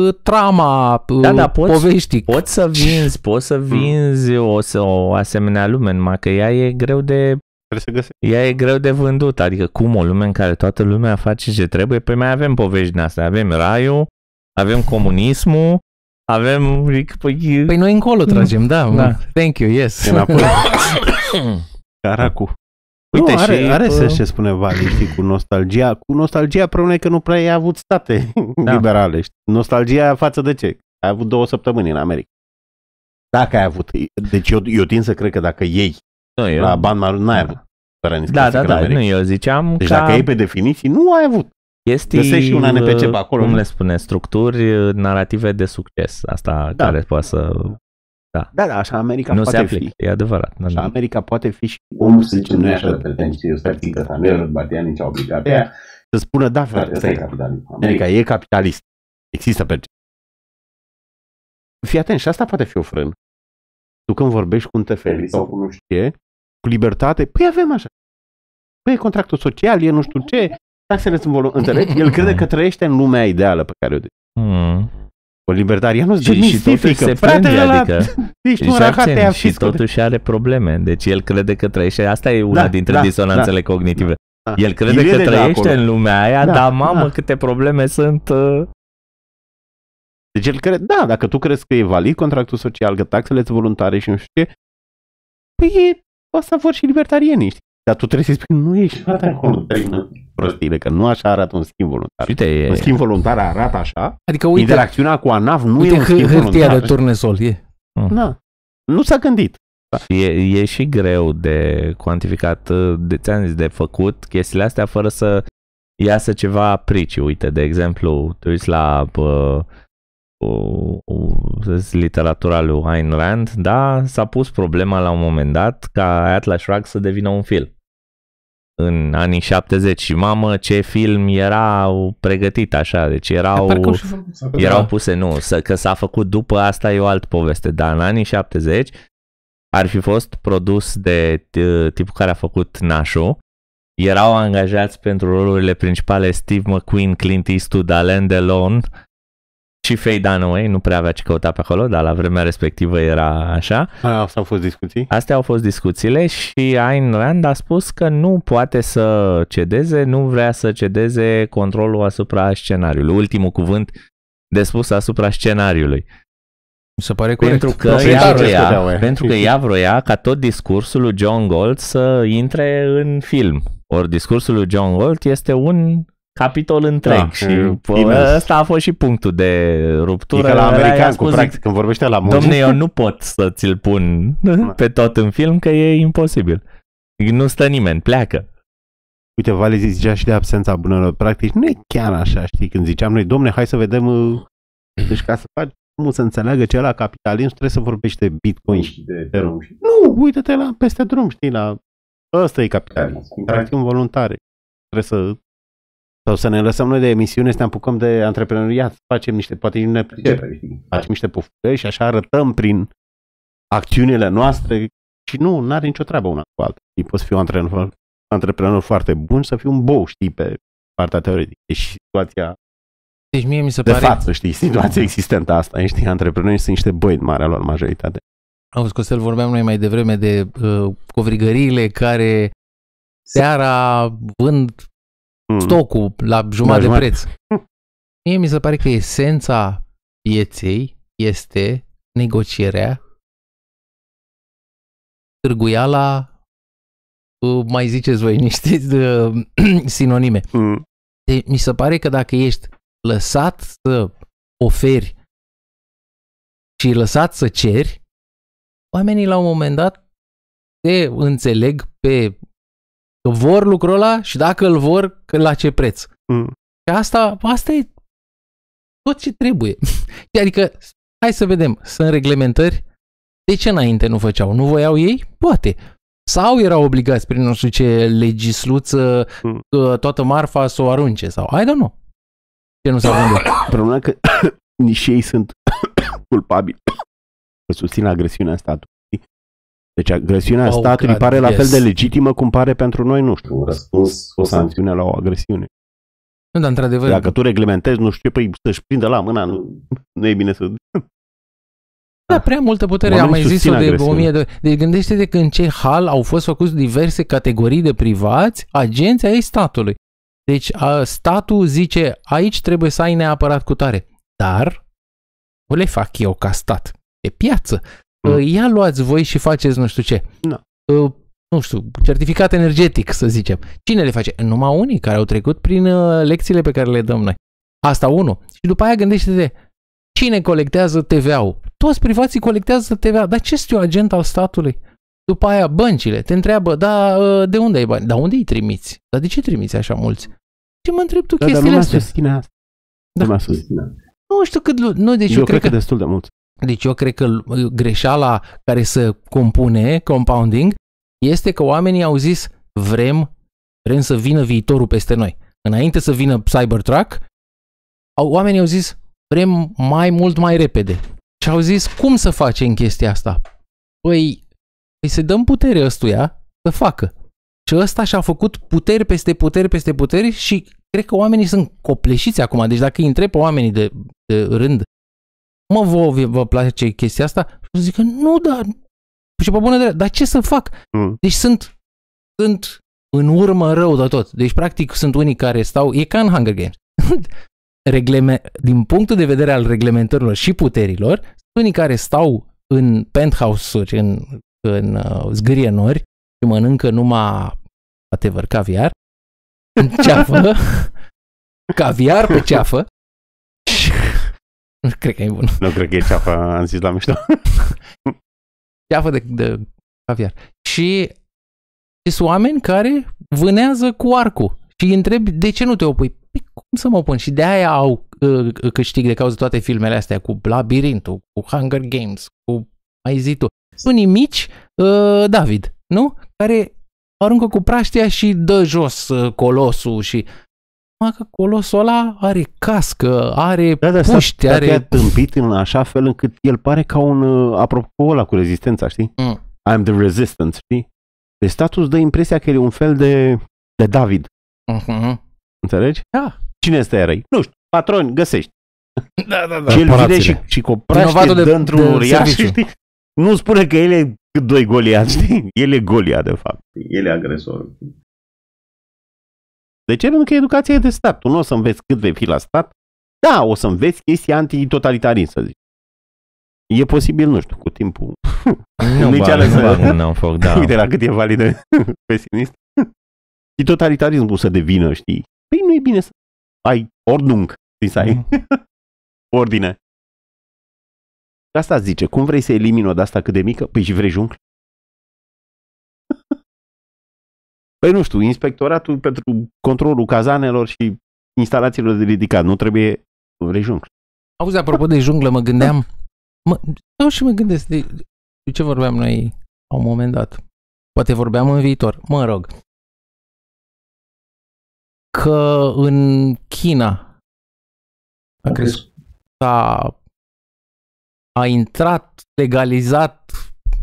uh, trama, uh, Da, da, poți- poveștii. Poți să vinzi, poți să vinzi o, să- o asemenea lume, numai că ea e greu de Trebuie să găsești. ea e greu de vândut, adică cum o lume în care toată lumea face ce trebuie, păi mai avem povești din astea, avem raiul, avem comunismul, avem, păi, Păi noi încolo tragem, da. Da. da. Thank you, yes. Înapoi. Caracu. Uite, nu, are, și, are bă, sens ce spune Vali, știi, cu nostalgia. Cu nostalgia problema e că nu prea ai avut state Da. liberale. Știi? Nostalgia față de ce? Ai avut două săptămâni în America. Dacă ai avut. Deci eu, eu tind să cred că dacă iei nu, eu, la bani mari, n-ai avut. suveranitate da, da, clasică în da, America. nu, eu ziceam Deci ca dacă iei pe definiții, nu ai avut. chestii, găsești și un NPC pe acolo, cum nu? le spune, structuri narrative de succes, asta Da. care poate să, Da, da, așa America nu se poate aplică, fi. e adevărat. Da, Așa da. America poate fi și Omul, să zicem, nu e așa de pretențios, să zic că ăsta nu e răzbatian nici obligat. Aia, să spună, da, frate, frate, ăsta e capitalism. America e capitalist. Există pe Fii atent, și asta poate fi o frână. Tu când vorbești cu un tefeli sau cu nu știu ce, cu libertate, păi avem așa. Păi e contractul social, e nu știu ce, taxele sunt voluntare. Înțelegi? El crede că trăiește în lumea ideală pe care o de. Hmm. O libertarianul Și, și totuși se frate, plânge, ăla, adică ești și, un rahat, te-ai și afis, totuși are probleme. Deci el crede că trăiește, asta e una Da, dintre da, disonanțele cognitive. Da. El crede El că e de trăiește acolo. în lumea aia, Da, dar mamă da. câte probleme sunt. uh, Deci el crede, da, dacă tu crezi că e valid contractul social, că taxele sunt voluntare și nu știu ce, păi e, asta vor și libertarienii, știi? Dar tu trebuie să spui, nu ești frate acolo, termină prostile, că nu așa arată un schimb voluntar. Uite, e, Un schimb voluntar arată așa, Adică uite, interacțiunea cu ANAF nu uite e un schimb hâ- hârtia voluntar. de turnesol. E. Na, nu s-a gândit. și e, e și greu de cuantificat, uh, de, ți-am zis, de făcut chestiile astea fără să iasă ceva prici. Uite, de exemplu, te uiți la uh, uh, uh, să zic, literatura lui Ayn Rand, da, s-a pus problema la un moment dat ca Atlas Shrugged să devină un film în anii 70 și mamă ce film era pregătit așa, deci erau Parcă au și făcut. erau puse, nu, să, că s-a făcut după asta e o altă poveste, dar în anii 70 ar fi fost produs de t- tipul care a făcut Nașu, erau angajați pentru rolurile principale Steve McQueen, Clint Eastwood, Alain Delon și Faye Dunaway, nu prea avea ce căuta pe acolo, dar la vremea respectivă era așa. Asta au fost discuții? Astea au fost discuțiile și Ayn Rand a spus că nu poate să cedeze, nu vrea să cedeze controlul asupra scenariului. Ultimul cuvânt de spus asupra scenariului. Mi se pare corect. Pentru că, ea Proprietarul ce vroia, stăteau, e. pentru că ea vroia ca tot discursul lui John Gold să intre în film. Ori discursul lui John Galt este un capitol întreg Da, și e po- imens. ăsta a fost și punctul de E ruptură. ca la Ăla i-a american, cu spus, practic, când vorbește la munci. Domne, eu nu pot să ți-l pun pe tot în film, că e imposibil. Nu stă nimeni, pleacă. Uite, Vale zicea și de absența bunelor practici. Nu e chiar așa, știi? Când ziceam noi, domne, hai să vedem... uh, Deci ca să faci omul să înțeleagă ce e la capitalism, trebuie să vorbești de Bitcoin și de Ethereum. Și... Nu, uite-te la peste drum, știi? La... Ăsta e capitalism. Interacțiuni voluntare. Trebuie să... Sau să ne lăsăm noi de emisiune, să ne apucăm de antreprenoriat, să facem niște, poate nu ne pricepem, știi? Facem niște pofuri și așa arătăm prin acțiunile noastre și nu, nu are nicio treabă una cu alta. Știi, Poți fi un antreprenor, antreprenor foarte bun și să fii un bou, știi, pe partea teoretică. Deci situația Deci mie mi se de pare... față, știi, situația existentă asta, știi, antreprenorii sunt niște boi în marea lor majoritate. Auzi, Costel, vorbeam noi mai devreme de uh, covrigăriile care seara vând Mm. stocul la jumătate de jumătate. preț. Mie mi se pare că esența pieței este negocierea, târguiala, uh, mai ziceți voi niște uh, sinonime. Mm. De, mi se pare că dacă ești lăsat să oferi și lăsat să ceri, oamenii la un moment dat te înțeleg pe că vor lucrul ăla și dacă îl vor, că la ce preț. Mm. Și asta, asta e tot ce trebuie. Adică, hai să vedem, sunt reglementări. De ce înainte nu făceau? Nu voiau ei? Poate. Sau erau obligați prin nu știu ce legisluță Mm. că toată marfa să o arunce sau I don't know. Ce nu s-a vândut. Problema că nici ei sunt culpabili că susțin agresiunea statului. Știi? Deci agresiunea Oh, statului God, pare la yes. fel de legitimă cum pare pentru noi, nu știu, un răspuns, o sancțiune la o agresiune. Nu, dar într-adevăr, Dacă tu reglementezi, nu știu ce, păi să-și prindă la mâna, nu, nu e bine să... da, prea multă putere, am Oamenii mai zis-o susțin de o agresiunea. mie de ori. Deci gândește-te că în ce hal au fost făcuți diverse categorii de privați, agenți ai statului. Deci a, statul zice, aici trebuie să ai neapărat cu tare. Dar, o le fac eu ca stat. E piață. Mm. Mm. Ia luați voi și faceți nu știu ce. Da. Uh, Nu știu, certificat energetic, să zicem. Cine le face? Numai unii care au trecut prin uh, lecțiile pe care le dăm noi. Asta unul. Și după aia gândește-te, cine colectează TVA-ul? Toți privații colectează TVA. Dar ce știu agent al statului? După aia băncile te întreabă, da, uh, de unde ai bani? Dar unde îi trimiți? Dar de ce trimiți așa mulți? Ce mă întreb tu Da, dar chestiile lumea astea? susține asta. Da. Lumea susține. Nu știu cât... lu- Nu, deci Eu, eu, cred că că, destul de mult. Deci eu cred că uh, greșeala care se compune, compounding, este că oamenii au zis vrem, vrem să vină viitorul peste noi. Înainte să vină Cybertruck, au, oamenii au zis vrem mai mult mai repede. Și au zis cum să facem chestia asta? Păi, păi să dăm putere ăstuia să facă. Și ăsta și-a făcut puteri peste puteri peste puteri și cred că oamenii sunt copleșiți acum. Deci dacă îi întreb pe oamenii de, de rând, mă, vă, vă place chestia asta? Și o să zică, nu, dar și pe bună drept, dar ce să fac? Mm. Deci sunt, sunt în urmă rău de tot. Deci, practic, sunt unii care stau, e ca în Hunger Games. Regleme, din punctul de vedere al reglementărilor și puterilor, sunt unii care stau în penthouse-uri, în, în uh, zgârie nori și mănâncă numai whatever, caviar, în ceafă, caviar pe ceafă. Și- Nu cred că e bun. Nu cred că e ceafă, am zis la mișto. ceafă de, de caviar. Și sunt oameni care vânează cu arcul și îi întrebi de ce nu te opui. Păi cum să mă opun? Și de aia au uh, câștig de cauză toate filmele astea cu Labirintul, cu Hunger Games, cu mai zi tu. Unii mici, uh, David, nu? Care aruncă cu praștia și dă jos uh, colosul și mă, că colosul ăla are cască, are Da, da, puști, are... are... tâmpit în așa fel încât el pare ca un, uh, apropo ăla cu rezistența, știi? Mm. I'm the resistance, știi? Deci statul îți dă impresia că e un fel de, de David, Uh-huh. înțelegi? Da. Cine este răi? Nu știu, patroni, găsești. Da, da, Da, și el vine Corporațiile. și, și cu o praștie Vinovatul de- dă într-un de uriaș, serviciu. știi? Nu spune că el e cât doi Goliat, știi? El e Goliat, de fapt. El e agresorul. De ce? Pentru că educația e de stat. Tu nu o să înveți cât vei fi la stat. Da, o să înveți chestii anti-totalitarism, să zic. E posibil, nu știu, cu timpul. Nu Nici bag, alea nu să- bag mâna în foc, da. Uite la cât e valid de pesimist. Și totalitarismul să devină, știi? Păi nu e bine să ai ordnung, știi, să ai Mm. ordine. De asta zice, cum vrei să elimini o de asta cât de mică? Păi și vrei jungle? Păi nu știu, inspectoratul pentru controlul cazanelor și instalațiilor de ridicat, nu trebuie, vrei jungle. Auzi, apropo de junglă, mă gândeam... Mă, stau și mă gândesc de, de ce vorbeam noi la un moment dat. Poate vorbeam în viitor. Mă rog. Că în China a crescut, a, a intrat legalizat,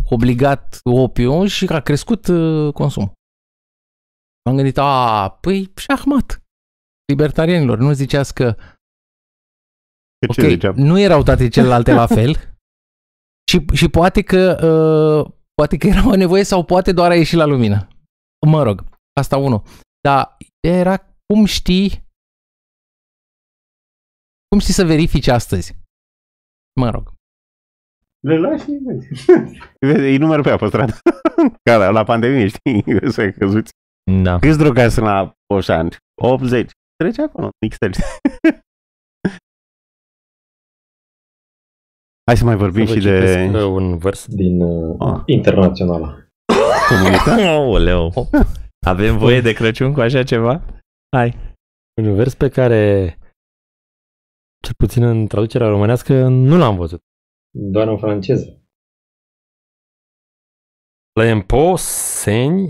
obligat opium și a crescut uh, consumul. M-am gândit, a, păi, șahmat. Libertarianilor, nu ziceați că Ce Ok, ziceam? nu erau toate celelalte la fel. Și, și poate că uh, poate că era o nevoie sau poate doar a ieșit la lumină. Mă rog, asta unul. Dar ideea era cum știi cum știi să verifici astăzi? Mă rog. Le lași și vezi. Vezi, Îi număr pe apă stradă. Ca la, la pandemie, știi? Să căzuți. Da. Câți drogați sunt la Oșan? 80. Trece acolo, Mixtel. Hai să mai vorbim Să vă și de citesc, uh, un vers. din uh, Ah. internațională. comunitate. Aoleu. Avem voie de Crăciun cu așa ceva? Hai. Un vers pe care, cel puțin în traducerea românească, nu l-am văzut. Doar în franceză. L'impôt saigne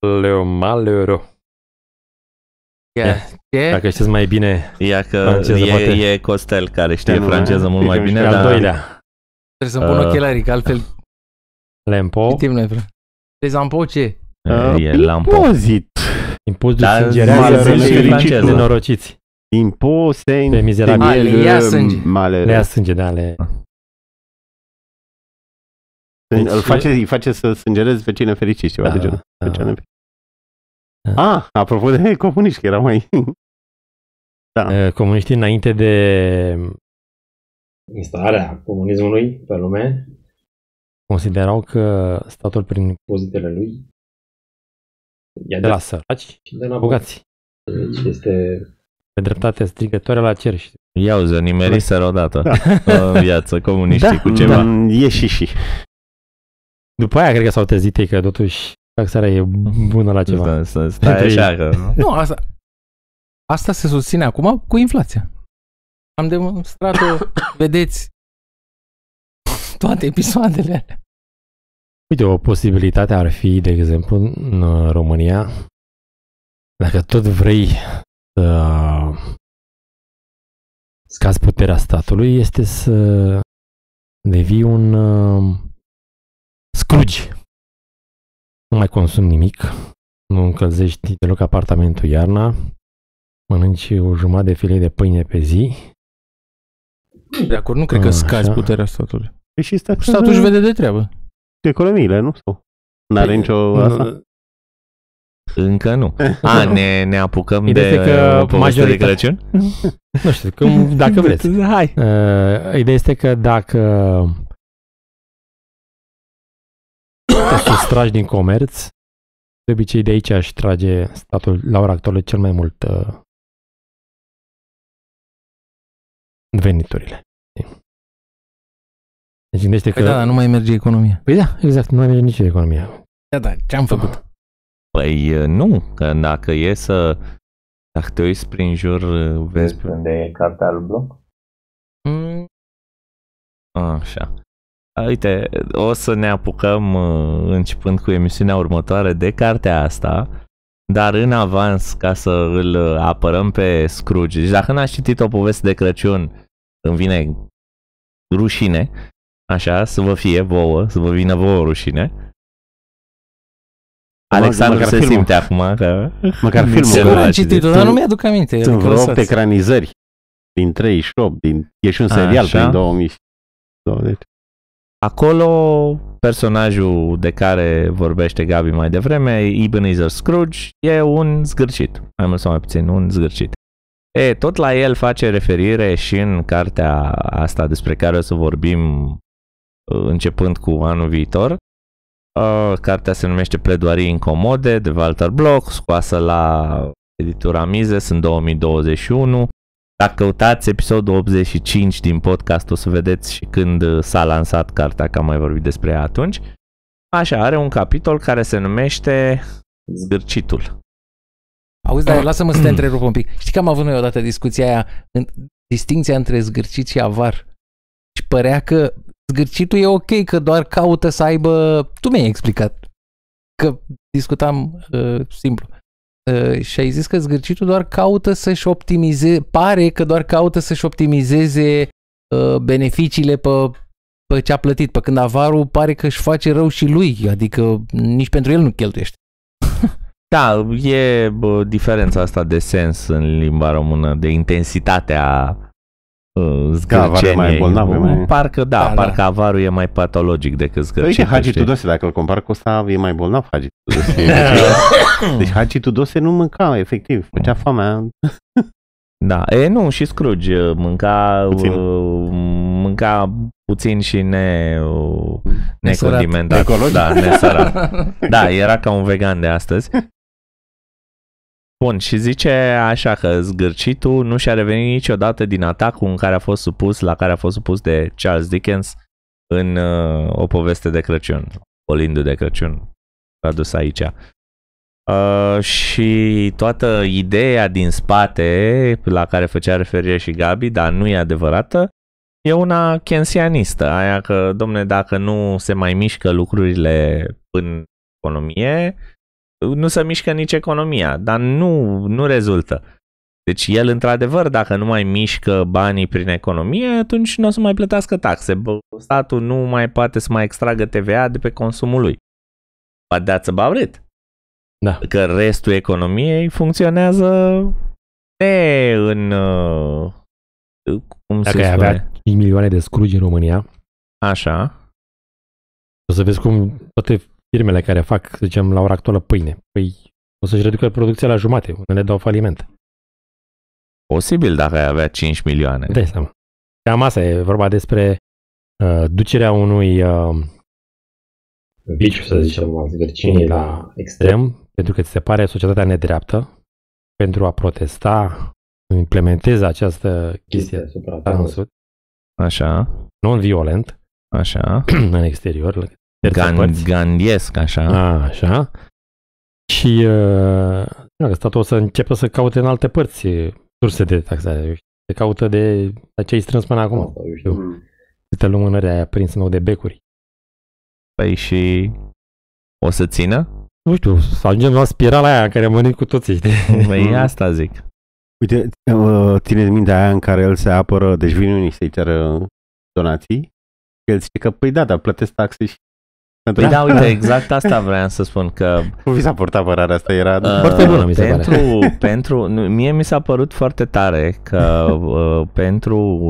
le malheureux. Ce? Dacă știți mai bine, Ia că Franceză, e, poate. e Costel care știe E, nu, franceză mult mai e bine, pe al dar doilea, Trebuie să-mi pun Uh. ochelarii, că altfel l'impôt, citim noi. frate. Deci am pot ce? Uh, e lampo. impozit. impozitul Dar sângerează malheureux pe și fericiți franceză. nenorociți. Imposen. Pe mizerabil. A, le ia sânge. Male. Le ia sânge de ale... Deci- îl face, îi face să sângereze pe cine fericit, ceva Da, de genul. da. Pe cine... Da. Ah, apropo de comuniști, că era mai... Uh, Comuniștii înainte de Instalarea comunismului pe lume, considerau că statul prin pozitele lui, i-a de la dat săraci și de înapoi. bogați. Deci este Pe dreptate strigătoare la cer. și- Ia uzi, nimeriseră odată Da. în viață comuniștii Da, cu ceva. Mm, E și și. După aia cred că s-au trezit ei că totuși taxarea e bună la ceva. Să, să stai Pentru așa că... Nu, asta, asta se susține acum cu inflația. Am demonstrat-o, vedeți, toate episoadele alea. Uite, o posibilitate ar fi, de exemplu, în uh, România, dacă tot vrei să scazi puterea statului, este să devii un uh, Scrooge. Nu mai consumi nimic, nu încălzești deloc apartamentul iarna, mănânci o jumătate de filei de pâine pe zi. De acord, nu cred că A, scazi așa. puterea statului. Păi și statul, Statul își vede de treabă. economiile, nu? Sau? N-are Păi, nicio nu, asta? Încă nu. A, ne, ne apucăm Ideea de este că o poveste de majoritatea- Crăciun? Nu știu, cum, dacă vreți. Hai. Uh, ideea este că dacă te sustragi din comerț, de obicei de aici aș trage statul la ora actuală cel mai mult uh, veniturile. Deci gândește că... Păi da, dar nu mai merge economia. Păi da, exact, nu mai merge nici economia. Da, da, ce-am făcut? Păi nu, că dacă e să... Dacă te uiți prin jur, vezi pe unde e cartea alblă? Mm, Așa. Uite, o să ne apucăm uh, începând cu emisiunea următoare de cartea asta, dar în avans ca să îl uh, apărăm pe Scrooge. Deci dacă n-ați citit o poveste de Crăciun, îmi vine rușine, așa, să vă fie vouă, să vă vină vouă rușine. Alexandru măcar se filmul. simte acum că... Măcar filmul. Se Sigur l-a am citit. citit-o, dar nu mi-aduc aminte. Sunt adică vreo 8 lăsați. ecranizări din 38, din... E și un serial Așa. prin 2020. Acolo, personajul de care vorbește Gabi mai devreme, Ebenezer Scrooge, e un zgârcit. Mai mult sau mai puțin, un zgârcit. E, tot la el face referire și în cartea asta despre care o să vorbim uh, începând cu anul viitor, Uh, cartea se numește Pledoarii incomode de Walter Block, scoasă la editura Mises în 2021. Dacă căutați episodul 85 din podcast, o să vedeți și când s-a lansat cartea, că am mai vorbit despre ea atunci. Așa, are un capitol care se numește Zgârcitul. Auzi, dar lasă-mă să te întrerup un pic. Știi că am avut noi odată discuția aia, în, distinția între zgârcit și avar. Și părea că zgârcitul e ok, că doar caută să aibă... Tu mi-ai explicat că discutam uh, simplu. Uh, și ai zis că zgârcitul doar caută să-și optimizeze, pare că doar caută să-și optimizeze uh, beneficiile pe, pe ce a plătit, pe când avarul pare că își face rău și lui, adică nici pentru el nu cheltuiește. Da, e bă, diferența asta de sens în limba română, de intensitatea uh, Da, avarul e zgârceniei. mai bolnav, e mai- Parcă da, Da, da. parcă avarul e mai patologic decât Uite, zgârcitul. Hagi știi? Tudose, dacă îl compar cu ăsta, e mai bolnav Hagi Tudose. deci Hagi Tudose nu mânca, efectiv. Făcea foamea. Da, e nu, și Scrooge uh, mânca Puțin. uh, mânca puțin și ne, uh, Nesărat. necondimentat. Ecologic. Da, nesărat. Da, era ca un vegan de astăzi. Bun, și zice așa că zgârcitul nu și-a revenit niciodată din atacul în care a fost supus, la care a fost supus de Charles Dickens în uh, o poveste de Crăciun, o lindă de Crăciun, tradus aici. Uh, și toată ideea din spate, la care făcea referire și Gabi, dar nu e adevărată, e una kensianistă, aia că, domne, dacă nu se mai mișcă lucrurile în economie, nu se mișcă nici economia, dar nu, nu rezultă. Deci el, într-adevăr, dacă nu mai mișcă banii prin economie, atunci nu o să mai plătească taxe. Bă, statul nu mai poate să mai extragă TVA de pe consumul lui. But that's about it. Da. Că restul economiei funcționează ne în... uh, Cum Dacă se ai spune? avea 5 milioane de scrugi în România, Așa. o să vezi cum toate firmele care fac, să zicem, la ora actuală pâine, păi o să-și reducă producția la jumate, unele dau faliment. Posibil dacă ai avea 5 milioane. Dai seama. Cam asta e vorba despre uh, ducerea unui uh, Viciu, să zicem, al zgârcinii la extrem. extrem, pentru că ți se pare societatea nedreaptă, pentru a protesta, implementezi această chestie asupra în ta. sud, Așa. non-violent, Așa. în exterior, la terțe Gan, părți. gandiesc, așa. A, așa. Și uh, nu, că statul o să începe să caute în alte părți uh, surse de taxare. Se caută de, de ce ai strâns până acum. Asta, eu știu. Mm. Câte lumânări ai prins nou de becuri. Păi și o să țină? Nu știu, să ajungem la spirala aia în care am venit cu toții, știi? Păi asta zic. Uite, uh, țineți minte aia în care el se apără, deci vine unii să-i ceară donații. El zice că, păi da, dar plătesc taxe și... Păi da, uite, exact asta vreau să spun că Cum vi s-a purtat apărarea asta? Era... uh, Foarte bună, mi se pentru, pare. pentru, nu, mie mi s-a părut foarte tare că uh, pentru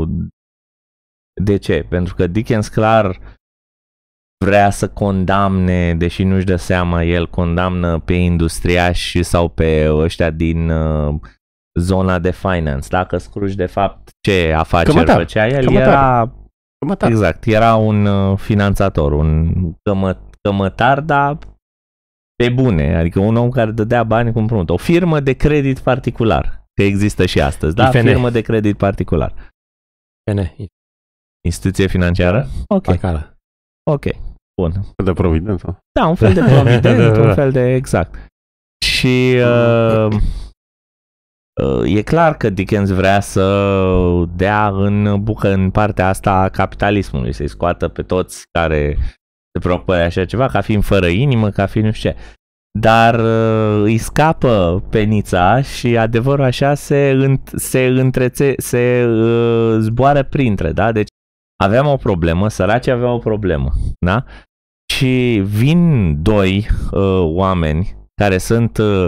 de ce? Pentru că Dickens clar vrea să condamne, deși nu-și dă seama, el condamnă pe industriași sau pe ăștia din uh, zona de finance. Dacă Scrooge de fapt ce afaceri Cămătar. făcea el, Cămătar. era Cămătar. Exact, era un uh, finanțator, un cămă, cămătar, dar pe bune, adică un om care dădea bani cu împrumut. O firmă de credit particular, că există și astăzi, da? IFN. Firmă de credit particular. Bine, Instituție financiară? Ok, bancară. ok, bun. De providență. Da, un fel de provident, un fel de exact. Și uh, uh, e clar că Dickens vrea să dea în bucă în partea asta a capitalismului, să-i scoată pe toți care se preocupă de așa ceva, ca fiind fără inimă, ca fiind nu știu ce. Dar uh, îi scapă penița și adevărul așa se, înt- se întrețe, se uh, zboară printre, da? Deci aveam o problemă, săracii aveau o problemă, da? Și vin doi uh, oameni care sunt uh,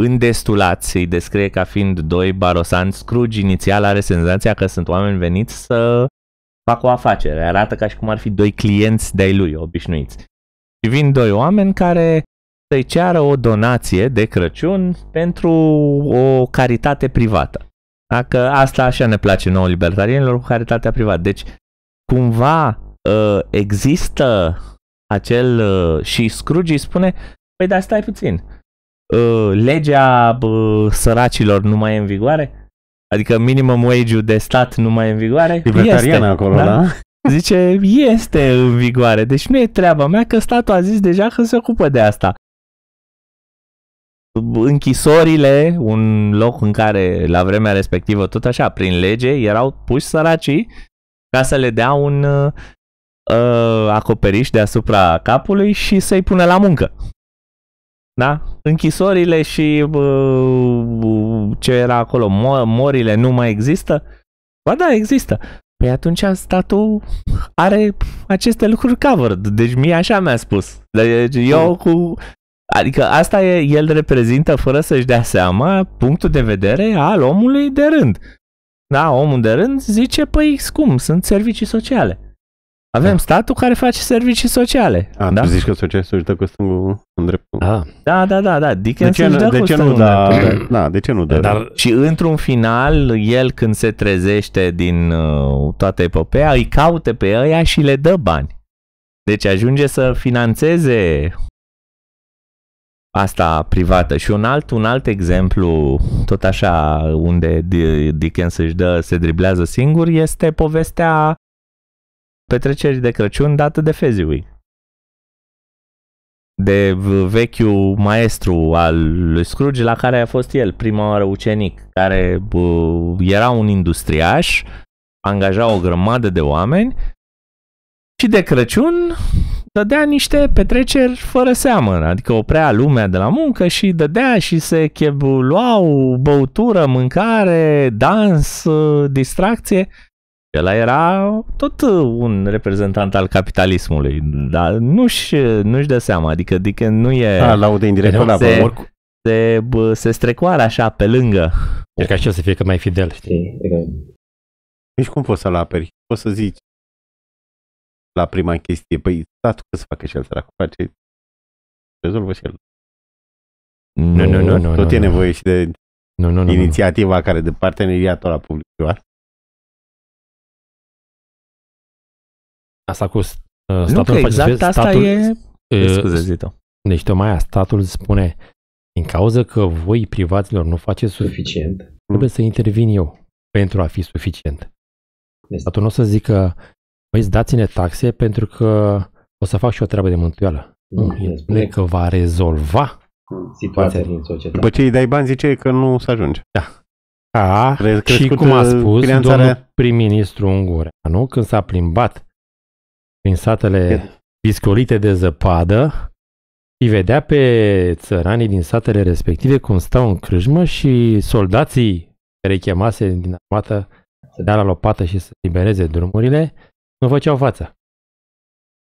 îndestulați, îi descrie ca fiind doi barosanți. Scrooge inițial are senzația că sunt oameni veniți să facă o afacere. Arată ca și cum ar fi doi clienți de-ai lui, obișnuiți. Și vin doi oameni care să-i ceară o donație de Crăciun pentru o caritate privată. Dacă asta așa ne place nouă libertarienilor cu caritatea privată. Deci, cumva, uh, există acel uh, și Scrooge îi spune, păi dar stai puțin, uh, legea bă, săracilor nu mai e în vigoare? Adică minimum wage-ul de stat nu mai e în vigoare? Libertarian acolo, da? Zice, este în vigoare, deci nu e treaba mea că statul a zis deja că se ocupă de asta. Închisorile, un loc în care la vremea respectivă tot așa, prin lege, erau puși săracii ca să le dea un uh, acoperiș deasupra capului și să-i pună la muncă. Da? Închisorile și uh, ce era acolo, morile nu mai există? Ba da, există. Păi atunci statul are aceste lucruri covered. Deci mie așa mi-a spus. Deci eu cu... Adică asta e, el reprezintă, fără să-și dea seama, punctul de vedere al omului de rând. Da, omul de rând zice, păi cum, sunt servicii sociale. Avem da. statul care face servicii sociale. A, da? tu zici că socialistul își dă cu stângul în dreptul. Ah. Da, da, da, da. Dickens de ce, își dă de cu ce stângul nu da, în dreptul. da, de ce nu dă? Dar Și într-un final, el când se trezește din uh, toată epopeea, îi caute pe ăia și le dă bani. Deci ajunge să financeze asta privată. Și un alt, un alt exemplu, tot așa, unde Dickens își dă, se driblează singur, este povestea petrecerii de Crăciun dată de Fezziwig. De vechiul maestru al lui Scrooge la care a fost el prima oară ucenic, care bă, era un industriaș, angaja o grămadă de oameni și de Crăciun dădea niște petreceri fără seamă, adică oprea lumea de la muncă și dădea și se luau băutură, mâncare, dans, distracție ăla era tot un reprezentant al capitalismului, dar nu-și, nu-și dă seama, adică, adică nu e... A, laudă indirect la se, se, bă, se strecoară așa pe lângă. E ca și să fie cât mai fidel, știi? Nici cum poți să-l aperi? Poți să zici la prima chestie, păi statul că să facă și el săracu, face, rezolvă și el. Nu, nu, nu, nu. Tot nu, e nu. nevoie și de Nu, nu, nu. inițiativa care de parteneriatul la public-privat. Asta cu uh, statul Nu că face exact vezi, asta statul, e... uh, Scuze, zi tu. Deci tocmai aia, statul spune, din cauza că voi privaților nu faceți suficient, Suficient. trebuie să intervin eu pentru a fi suficient. Este. Statul nu o să zică, băi, dați-ne taxe pentru că o să fac și o treabă de mântuială. Nu, Nu, el el spune spune că va rezolva Situația din societate. După ce îi dai bani, zice că nu se ajunge. ca Cre- și crescut, cum a uh, spus finanțarea- domnul prim-ministru Ungureanu când s-a plimbat prin satele piscolite de zăpadă și vedea pe țăranii din satele respective cum stau în crâjmă și soldații care îi chemase din armată să dea la lopată și să libereze drumurile, nu făceau față.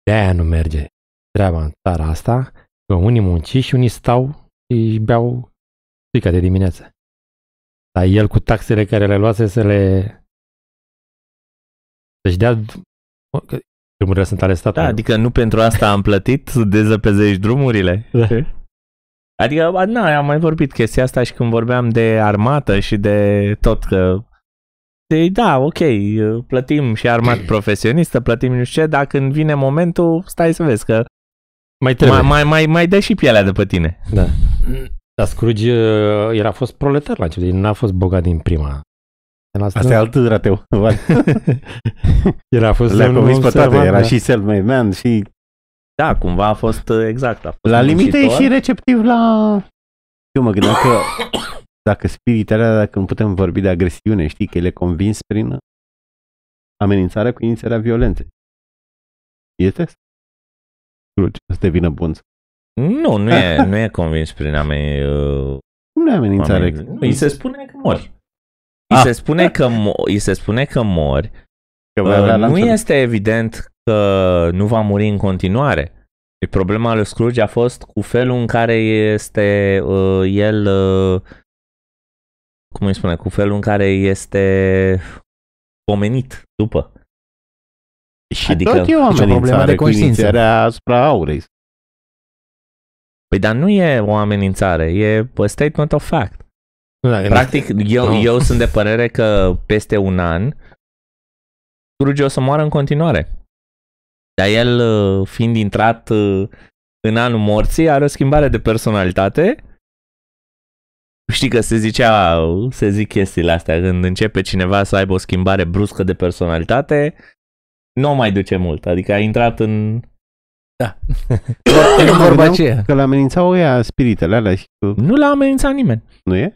De-aia nu merge treaba în țara asta, că unii munci și unii stau și își beau strica de dimineață. Dar el cu taxele care le luase să le... să-și dea... că Drumurile sunt ale statului. Da, adică nu pentru asta am plătit să dezăpezești drumurile. Da. Adică, ba, na, am mai vorbit chestia asta și când vorbeam de armată și de tot că de, da, ok, plătim și armat profesionistă, plătim nu știu ce, dar când vine momentul, stai să vezi că mai trebuie. mai, mai, mai, mai dă și pielea de pe tine. Da. Dar Scrooge, uh, el a fost proletar la început, el n-a fost bogat din prima. El a Asta e alt rateu. el a fost Le-a un convins om pe toate. servat, Era da. și self-made man și Da, cumva a fost uh, exact. A fost la limite e muncitor. și receptiv la... Eu mă gândeam că dacă spiritele alea, dacă nu putem vorbi de agresiune, știi, că le convins prin amenințarea cu inițierea violenței. Este? Scrooge, să devină bun. Nu, nu e, nu e convins prin a mea. Uh, Cum nu e amenințare? oameni. Nu, îi se spune că mori. Îi Ah. se spune că, mo- îi se spune că mori. Că va avea Uh, nu lanțuri. este evident că nu va muri în continuare. E problema lui Scrooge a fost cu felul în care este uh, el, uh, cum îi spune, cu felul în care este pomenit după. Și adică- tot e o Deci o problemă amenințare de cu conștiință. inițierea asupra aurei. Păi dar nu e o amenințare, e a statement of fact. Nu, dacă Practic, eu, Nu. eu sunt de părere că peste un an Scrooge o să moară în continuare. Dar el, uh, fiind intrat uh, în anul morții, are o schimbare de personalitate. Știi că se zicea, se zic chestiile astea, când începe cineva să aibă o schimbare bruscă de personalitate, nu o mai duce mult. Adică a intrat în... Da. E vorba Vedeam aceea. Că l-amenințau ăia spiritele alea și că Nu l-a amenințat nimeni. nu e?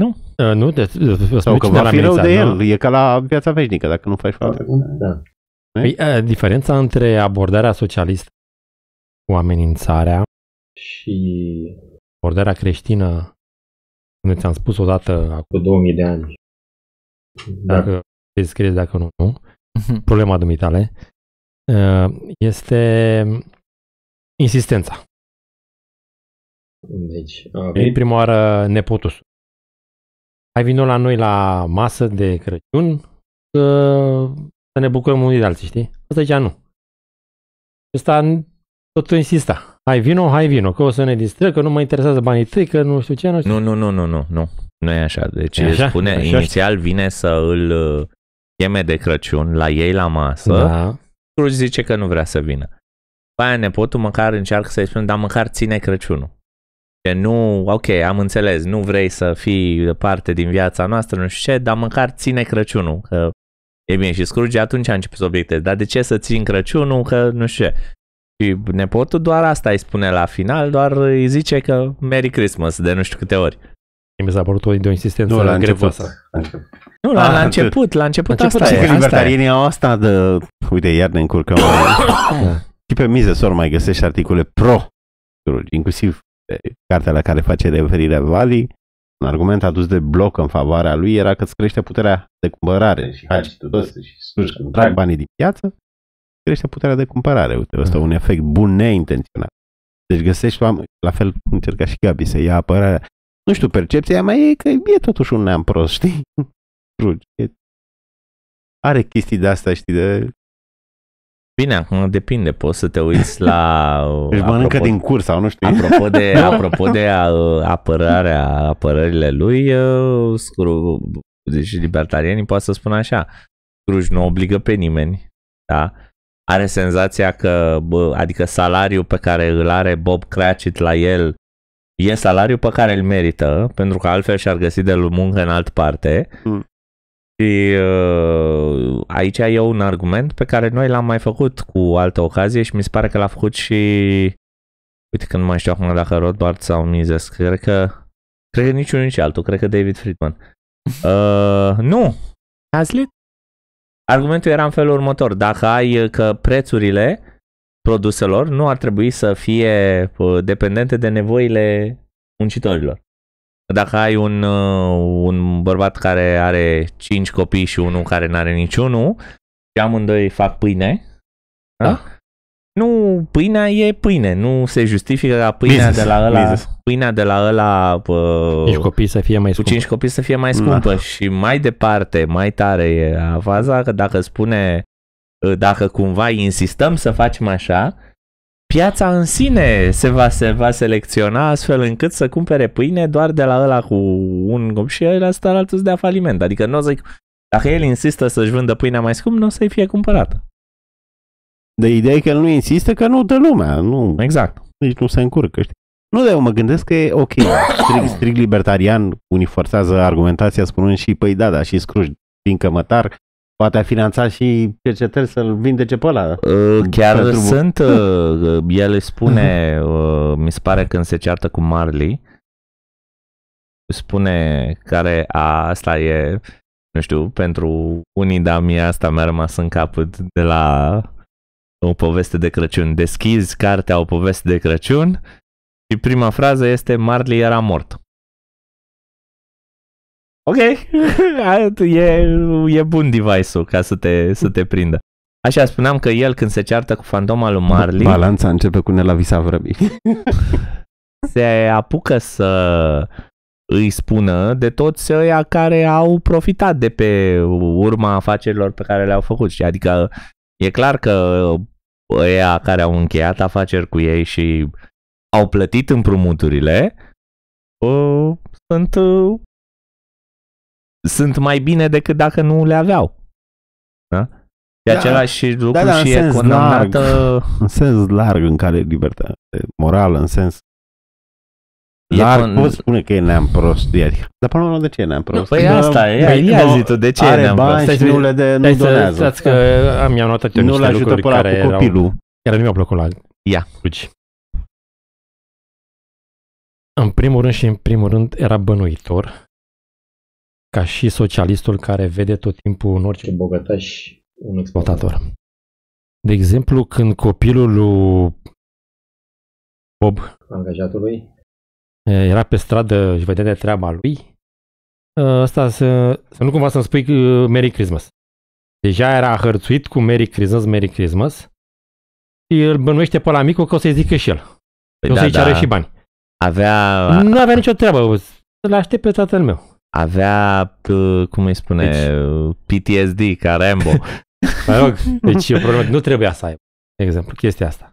Uh, nu, de, de, de, Sau că va fi rău de el. E ca la viața veșnică, dacă nu faci fapte bune. Da. Păi, uh, diferența între abordarea socialistă cu amenințarea, Și abordarea creștină, cum ți-am spus odată, cu 2000 de ani. Da. dacă te scrieți, dacă nu, nu, Mhm. problema dumitale, uh, este insistența. Deci, a Veni venit prima oară nepotul. Său. Hai vino la noi la masă de Crăciun să, să ne bucurăm unii de alții, știi? Asta zicea nu. Ăsta tot insista. Hai vino, hai vino, că o să ne distră, că nu mă interesează banii tăi, că nu știu ce, nu știu. Nu, nu, nu, nu, nu, nu. Nu e așa. Deci E așa? spune, Așa inițial vine să îl uh, cheme de Crăciun la ei la masă. Da. Scrooge zice că nu vrea să vină. După aia nepotul măcar încearcă să-i spună, dar măcar ține Crăciunul. Că nu, ok, am înțeles, nu vrei să fii parte din viața noastră, nu știu ce, dar măcar ține Crăciunul. Că e bine, și Scrooge atunci a început să obiecteze, dar de ce să țin Crăciunul, că nu știu ce. Și nepotul doar asta îi spune la final, doar îi zice că Merry Christmas de nu știu câte ori. Mi s-a părut o, de o insistență Nu, la început. grevoasă. La început. Nu, la, Ah, la atât. început, la început, La început, asta Și e. că Asta e. libertarienii au asta de... Uite, iar ne încurcăm. și pe mize sor mai găsești articole pro Scrooge, inclusiv pe cartea la care face referire Vali. Un argument adus de bloc în favoarea lui era că îți crește puterea de cumpărare. Și Hagi Tudose și Scrooge, când trag banii din piață, crește puterea de cumpărare. Uite, ăsta e un efect bun neintenționat. Deci găsești oameni, la fel cum încerca și Gabi să ia apărarea. Nu știu, percepția mea e că e totuși un neam prost, știi? Scrooge. E... Are chestii de asta, știi, de... Bine, acum depinde, poți să te uiți la... Își mănâncă apropo- din curs sau nu știu. Apropo de, apropo de uh, apărarea, apărările lui, uh, Scru, deci libertarienii poate să spună așa, Scrooge nu obligă pe nimeni, da? Are senzația că, bă, adică salariul pe care îl are Bob Cratchit la el e salariul pe care îl merită, pentru că altfel și-ar găsi de muncă în altă parte. Mm. Și uh, aici e un argument pe care noi l-am mai făcut cu altă ocazie și mi se pare că l-a făcut și Uite că nu mai știu acum dacă Rothbard sau Mises. Cred că, cred că niciunul nici altul. Cred că David Friedman. Uh, nu. Hazlitt? Argumentul era în felul următor. Dacă ai că prețurile produselor nu ar trebui să fie uh, dependente de nevoile muncitorilor. Dacă ai un, uh, un bărbat care are 5 copii și unul care nu are niciunul și amândoi fac pâine, da? Da. nu, pâinea e pâine, nu se justifică ca pâinea Mises, de la ăla, mises. pâinea de la ăla uh, Nici copii să fie mai cu scump. 5 copii să fie mai Da. scumpă și mai departe, mai tare e faza că dacă spune dacă cumva insistăm să facem așa, piața în sine se va, se va selecționa astfel încât să cumpere pâine doar de la ăla cu un copil și ăla stă altul să dea faliment. Adică nu o să dacă el insistă să-și vândă pâinea mai scump, nu o să-i fie cumpărată. De ideea e că el nu insistă că nu dă lumea. Nu, Exact. nici nu se încurcă, știi? Nu, dar eu mă gândesc că e ok, strict, strict libertarian, unii forțează argumentația spunând și, păi da, da, și Scrooge, fiindcă mătar, poate a finanțat și cercetări să-l vindece pe ăla. Uh, Chiar Pentru- sunt, uh, el îi spune, uh, mi se pare când se ceartă cu Marley, spune care a, asta e, nu știu, pentru unii, dar mie asta mi-a rămas în cap de la o poveste de Crăciun. Deschizi cartea O poveste de Crăciun și prima frază este Marley era mort. Ok, e, e bun device-ul ca să te, să te prindă. Așa, spuneam că el când se ceartă cu fantoma lui Marley, Balanța începe cu ne la visa vrăbii. se apucă să îi spună de toți ăia care au profitat de pe urma afacerilor pe care le-au făcut. știi? Adică e clar că ăia care au încheiat afaceri cu ei și au plătit împrumuturile uh, sunt, uh, sunt mai bine decât dacă nu le aveau. Da? E Da. același lucru Da, da, în și e sens condamnată... În sens larg în care libertate morală, în sens E larg, con- poți spune că e neam prost. Iar, dar până la urmă de ce e neam prost? Păi Că asta e, Păi, ia no, zi tu, de ce e are neam bani prost? și nu le de, nu Stai să donează. stați că am, mi-am notat eu Nu-l niște ajută lucruri pe ăla care cu erau, copilul. care nu mi-au plăcut la Ia. Cluj. În primul rând și în primul rând era bănuitor ca și socialistul care vede tot timpul în orice Ce bogătaș un exploatator. exploatator. De exemplu, când copilul lui Bob Angajatului. e, era pe stradă și vedea de treaba lui, ăsta să, să nu cumva să-mi spui uh, Merry Christmas. Deja era hărțuit cu Merry Christmas, Merry Christmas și îl bănuiește pe la micu că o să-i zică și el. Păi o da, să-i ceară da, și bani. avea, Nu avea nicio treabă. Să-l aștept pe tatăl meu. Avea, p- cum îi spune, PTSD ca Rambo. Mă rog, deci e o problemă. Nu trebuia să aibă, de exemplu, chestia asta.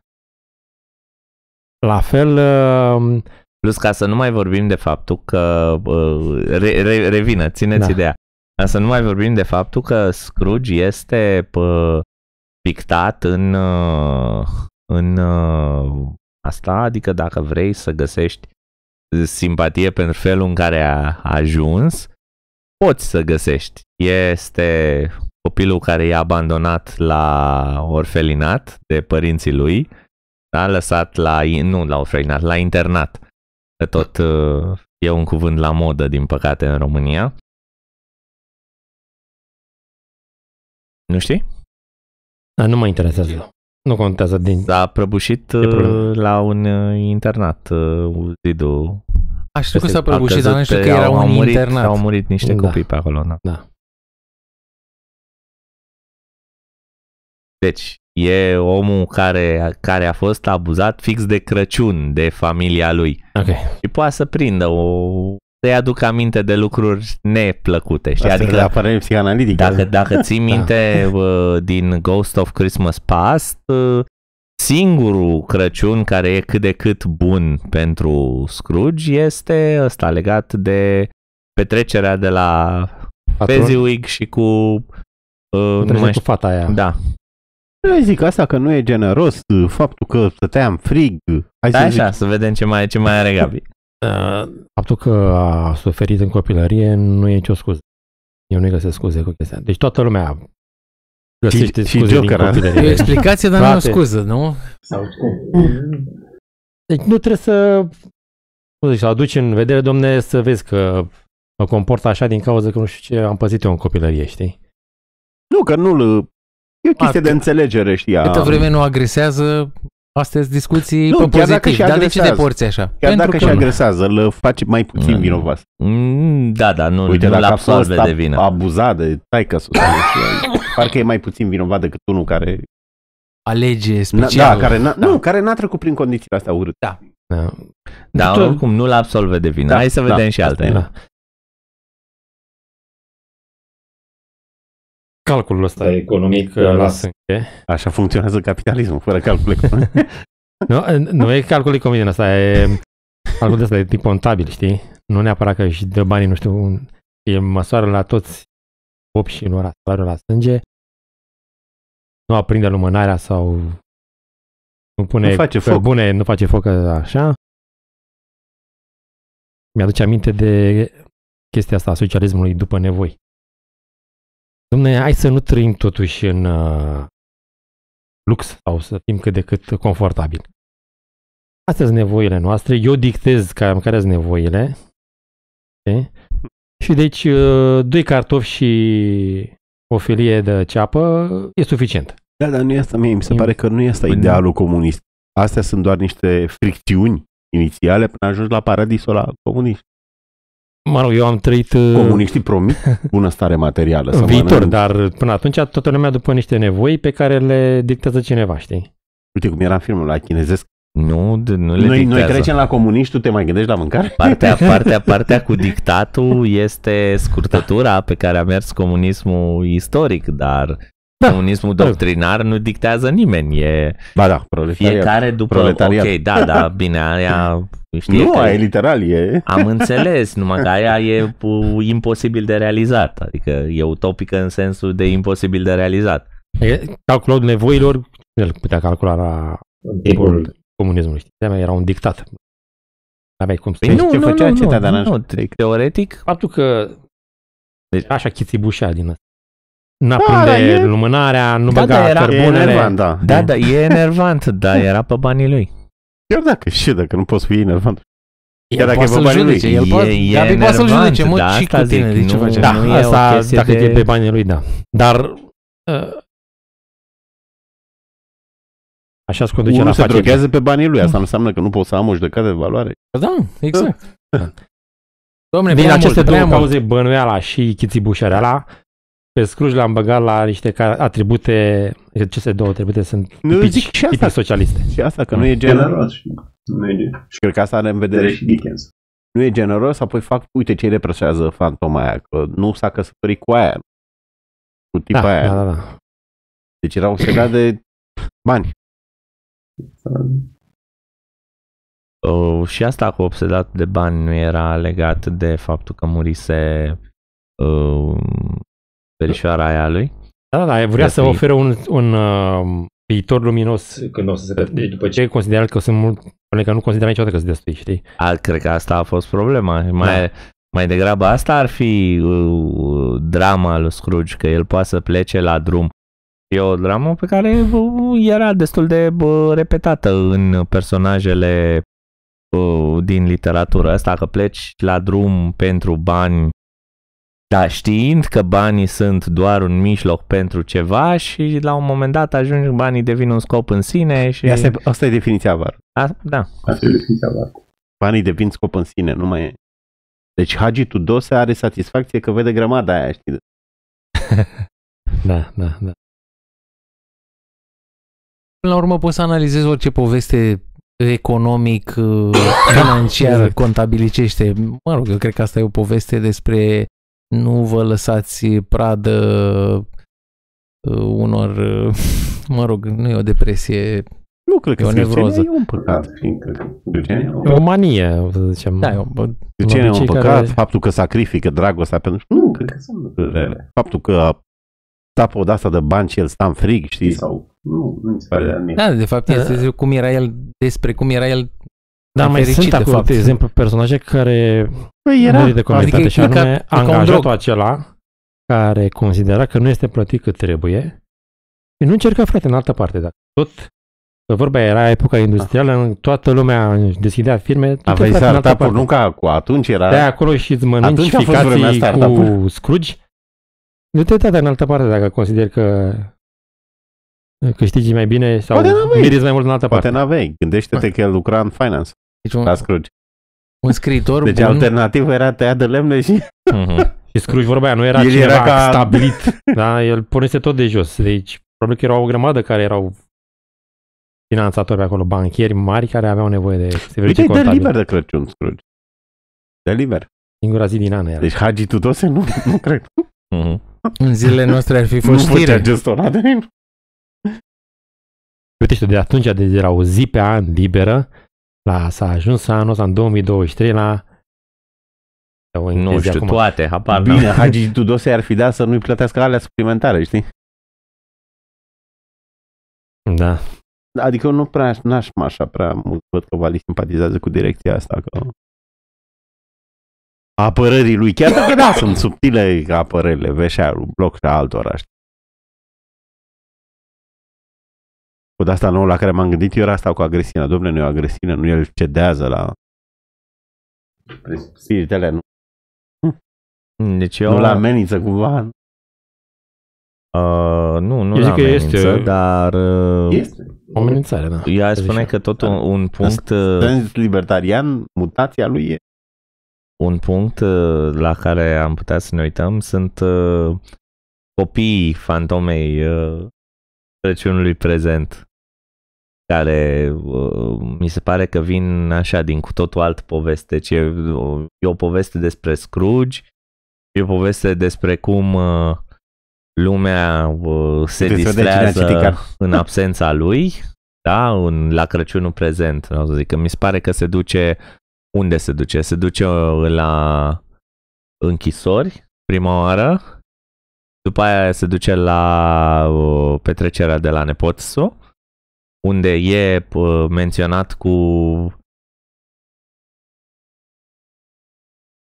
La fel, uh, Plus ca să nu mai vorbim de faptul că uh, re, re, revină, țineți Da. ideea. Ca să nu mai vorbim de faptul că Scrooge este pă, pictat în, uh, în uh, asta, adică dacă vrei să găsești simpatie pentru felul în care a ajuns, poți să găsești. Este copilul care e abandonat la orfelinat de părinții lui, da, lăsat la, nu la orfelinat, la internat. Că tot uh, e un cuvânt la modă, din păcate, în România. Nu știi? dar nu mă interesează. Nu contează din... S-a prăbușit E problemă. uh, la un uh, internat uh, zidul. Aș știu că s-a A prăbușit, dar nu știu căzut că pe- era au, un au murit, internat. Au murit niște Da. copii pe acolo, da. Da. Deci, e omul care, care a fost abuzat fix de Crăciun de familia lui. Ok. Și poate să prindă o... să-i aduc aminte de lucruri neplăcute, știi? Asta Adică de apărare psihanalitică. Dacă, dacă ții Da. minte uh, din Ghost of Christmas Past, uh, singurul Crăciun care e cât de cât bun pentru Scrooge este ăsta legat de petrecerea de la Patron, Fezziwig și cu... Uh, nu trece mai cu fata aia. știu, da, Eu zic asta că nu e generos, faptul că stăteam frig. Hai da să zic, așa, să vedem ce mai, ce mai are Gabi. Uh, Faptul că a suferit în copilărie nu e nicio scuză. Eu nu găsesc scuze cu chestia. Deci toată lumea găsește Și- și scuze din Joker, a? E o copilărie. explicație, dar nu e o Frate. scuză, nu? Sau cum? Deci nu trebuie să cum zic, să aduci în vedere, domne, să vezi că mă comport așa din cauza că nu știu ce am păzit eu în copilărie, știi? Nu, că nu E o chestie A, de cât- înțelegere, știi? Câtă a- vreme nu agresează, astea sunt discuții Nu, pe chiar dacă pozitiv. și Dar de ce te agresează. porți așa? Chiar dacă și că agresează, îl face mai puțin Mm. vinovat. Mm, Da, da, nu, Uite, nu dacă l a fost absolve de vină. abuzat de taică sus, parcă e mai puțin vinovat decât unul care... alege Na, special. da, care n-a, nu, care n-a trecut prin condițiile astea urâte. Da. Dar Tot- oricum nu l absolve de vină. Da, Hai să da, vedem și asta alte. e. Da. Calculul ăsta Dar economic că la las. sânge. Așa funcționează capitalismul, fără calcul economic. Nu, nu e calcul economic ăsta, e calculul de ăsta de tip contabil, știi? Nu neapărat că își dă banii, nu știu, un, e măsoară la toți 8 și nu la salariul la sânge, nu aprinde lumânarea sau nu pune Nu face pe foc. bune, nu face foc așa. Mi-aduce aminte de chestia asta a socialismului după nevoi. Dom'le, hai să nu trăim totuși în uh, lux sau să fim cât de cât confortabil. Astea sunt nevoile noastre. Eu dictez cam care sunt nevoile. Okay? Și deci uh, doi cartofi și o filie de ceapă e suficient. Da, dar nu e asta, mie mi se E- pare că nu e asta Păi nu. idealul comunist. Astea sunt doar niște fricțiuni inițiale până ajungi la paradisul la comunist. Mă rog, eu am trăit uh, Comuniștii promit bunăstare materială. în să viitor, mănânci. dar până atunci toată lumea după niște nevoi pe care le dictează cineva, știi? Uite cum era în filmul la chinezesc. Nu, d- nu le Noi, noi dictează. trecem la comuniști, tu te mai gândești la mâncare? Partea, partea, partea cu dictatul este scurtătura pe care a mers comunismul istoric, dar Da. comunismul doctrinar nu dictează nimeni. E Ba da, proletariat. fiecare după... Proletariat. Ok, da, da, bine, aia știe Nu, că... aia e literal, e... Am înțeles, numai că aia e pu- imposibil de realizat. Adică e utopică în sensul de imposibil de realizat. E, Calculul nevoilor, el putea calcula la În timpul comunismului, știi? De-aia era un dictat. Aveai cum să... Păi nu, ce nu, făcea nu, cetea, dar nu, n-aș- nu, teoretic, Faptul că Deci- deci, așa chițibușea din asta. N-a Da, prinde da, e- lumânarea, nu Da, băga da, era- E cărbunele. enervant, da. da, da, e enervant, dar era pe banii lui. Chiar dacă și dacă nu poți fi enervant. El Chiar dacă poate e pe să-l banii lui. judece. El E- poate, e Gabi poate să-l enervant, judece, mă, da, și asta cu tine, zic, de ce nu- faci Da, așa? Da, nu e o asta, chestie dacă de- e pe banii lui, da. Dar uh, așa se conduce la Unul se afaceri. drogează pe banii lui. Asta nu înseamnă că nu pot să am o judecată de valoare. Da, exact. Domne, Din prea aceste mult, două prea mult. cauze, bănuiala și chițibușăreala, pe Scrooge l-am băgat la niște ca- atribute, aceste două atribute sunt Nu, tipici, zic și asta. tipici socialiste. Și asta, că nu e generos. Generos și nu e gen- Și cred că asta are în vedere vedere și și Dickens. nu e generos, apoi fac, uite ce îi reproșează fantoma aia, că nu s-a căsătorit cu aia, cu tipa Da, aia. da, da, da. Deci era obsedat de bani. Uh, și asta cu obsedat de bani nu era legat de faptul că murise uh, verișoara aia lui? Da, da, da, vrea Ar să fi- ofere un, un uh, viitor luminos. când o să se căsătorească. Deci după ce consideră că sunt mult, până că nu consideră niciodată că sunt destui, știi? A, cred că asta a fost problema. Mai, Da. mai degrabă asta ar fi uh, drama lui Scrooge, că el poate să plece la drum. E o dramă pe care uh, era destul de uh, repetată în personajele uh, din literatură. Asta că pleci la drum pentru bani, dar știind că banii sunt doar un mijloc pentru ceva și la un moment dat ajungi, banii devin un scop în sine și... Asta e, asta e definiția var. A, da. Asta e definiția la Banii devin scop în sine, nu mai e. Deci Hagi Tudose are satisfacție că vede grămada aia, știi? Da, da, da. Până la urmă poți să analizezi orice poveste economic, uh, financiar, Exact. contabilicește. Mă rog, eu cred că asta e o poveste despre nu vă lăsați pradă uh, unor, uh, mă rog, nu e o depresie. Nu cred că E o scripțenia nevroză. E un păcat. păcat, fiindcă Ducenia E o manie, să zicem. Da, e o, Scripțenia e un obicei păcat. care- Faptul că sacrifică dragostea pentru... nu, cred că sunt lucruri rele. Faptul că sta pe o asta de bani și el sta în frig, știi? Sau, nu, nu mi se pare de admir. da, de fapt este cum era el, despre cum era el Dar mai fericit, sunt de acolo, fapt. de exemplu, personaje care Păi era, era. de comentate Adică e și ca- anume e ca un angajatul drog. acela care considera că nu este plătit cât trebuie și nu încerca, frate, în altă parte. Dar tot că vorba era epoca industrială, toată lumea își deschidea firme, du-te, Aveai frate, în altă startup-uri, parte. nu ca cu atunci era... De acolo și îți mănânci Atunci a fost vremea ficații startup-uri. cu Scrooge. Du-te, tata, în altă parte dacă consideri că câștigi mai bine sau Poate n-aveai. meriți mai mult în altă Poate parte. n-aveai. Gândește-te că el lucra în finance deci un, la Scrooge. un scriitor Deci bun. alternativa era tăiat de lemne și... Mhm. Și Scrooge, vorba aia, nu era El cineva era ca- stabilit. da? El pornise tot de jos. Deci, probabil că erau o grămadă care erau finanțatori pe acolo, banchieri mari care aveau nevoie de Uite, servicii îi dă contabile. liber de Crăciun, Scrooge. De liber. Singura zi din an era. Deci Hagi Tudose nu, nu cred. Mhm. În zilele noastre ar fi Nu fost făcea știre. gestionat de nimeni. Uite și de atunci, de era o zi pe an liberă, la, s-a ajuns anul ăsta în 2023 la o Nu engleză știu, acum. toate, habar n-am. Bine, Hagi Tudose ar fi dat să nu-i plătească alea suplimentare, știi? Da. Adică eu nu prea, n-aș mă așa prea mult, văd că Vali simpatizează cu direcția asta, că apărării lui, chiar dacă da, sunt subtile apărările, vezi lui bloc și a altora, știi? Cu de asta nou la care m-am gândit eu era asta cu agresiunea. Domnule, nu e o agresiune, nu el cedează la spiritele, nu, Deci eu... eu... nu la amenință cumva. Uh, nu, nu Eu la zic că amenință, este- dar uh, Este. O amenințare, da. eu aș Să spune zicem. că tot un, un punct uh, Sens libertarian, mutația lui e un punct uh, la care am putea să ne uităm sunt uh, copiii fantomei uh, Crăciunului prezent care uh, mi se pare că vin așa din cu totul altă poveste. Deci e, o- e o poveste despre Scrooge, e o poveste despre cum uh, lumea uh, se Uite, să vedea cine a citit distrează carte. în absența lui, da, în, la Crăciunul prezent, vreau să zic, că mi se pare că se duce, unde se duce? Se duce uh, la închisori, prima oară, După aia se duce la uh, petrecerea de la nepotso, unde e uh, menționat cu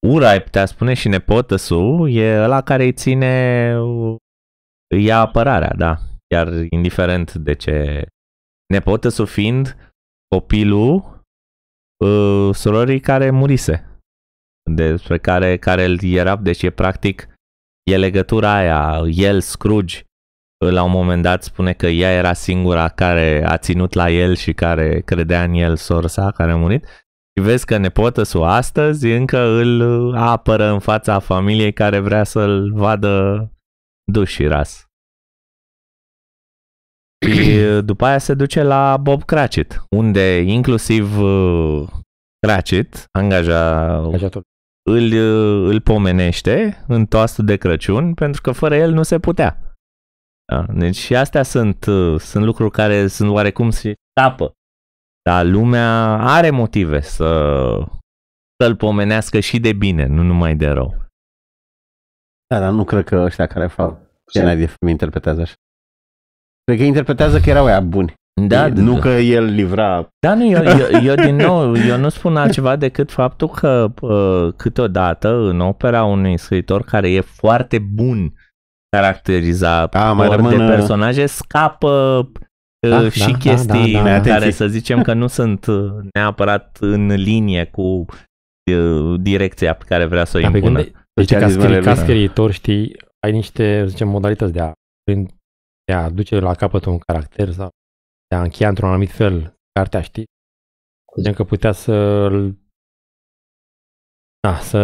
ura, ai putea spune, și nepotăsul e ăla care îi ține, uh, îi ia apărarea, da. Iar indiferent de ce nepotăsul fiind copilul uh, surorii care murise, despre care, care el era, deci e practic e legătura aia, el, Scrooge, la un moment dat spune că ea era singura care a ținut la el și care credea în el, sorsa care a murit. Și vezi că nepotăsul astăzi încă îl apără în fața familiei care vrea să-l vadă dus și ras. Și după aia se duce la Bob Cratchit, unde inclusiv uh, Cratchit, angaja, Angajator. îl, îl pomenește în toastul de Crăciun pentru că fără el nu se putea. Da, deci și astea sunt, uh, sunt lucruri care sunt oarecum și scapă. Dar lumea are motive să, să-l pomenească și de bine, nu numai de rău. Da, dar nu cred că ăștia care fac scena de film interpretează așa. Cred că interpretează că erau aia buni. Da, nu da. că el livra... Da, nu, eu, eu, eu din nou, eu nu spun altceva decât faptul că uh, câteodată în opera unui scriitor care e foarte bun caracterizat A, mai de rămân, uh, personaje, scapă uh, Da, și da, chestii da, da, da. care Atenție. să zicem că nu sunt uh, neapărat în linie cu uh, direcția pe care vrea să o Da, pe impună. gânde, deci ca, Specialismele scri, ca lui. scriitor, știi, ai niște, să zicem, modalități de a, de a duce la capăt un caracter sau de a încheia într-un anumit fel cartea, știi? Să zicem că putea să da, să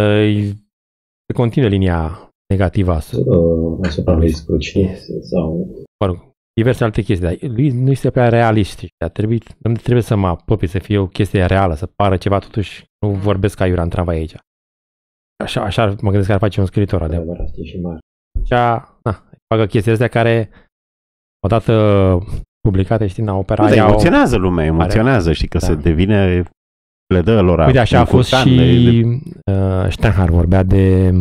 să continue linia negativă a Uh, asupra lui Scrooge sau mă rog, diverse alte chestii, dar lui nu este prea realist, știi? A trebuit, nu trebuie să mă apropii să fie o chestie reală, să pară ceva totuși, nu vorbesc ca Iura în tramvai aici. Așa, așa mă gândesc că ar face un scriitor adevărat. adevărat știi, și mare. așa, na, facă chestii astea care, odată publicate, știi, în opera Da, aia au- emoționează lumea, emoționează, știi, că Da. se devine le dă lor Uite, așa a fost încurcant, și de- uh, Steinhardt vorbea de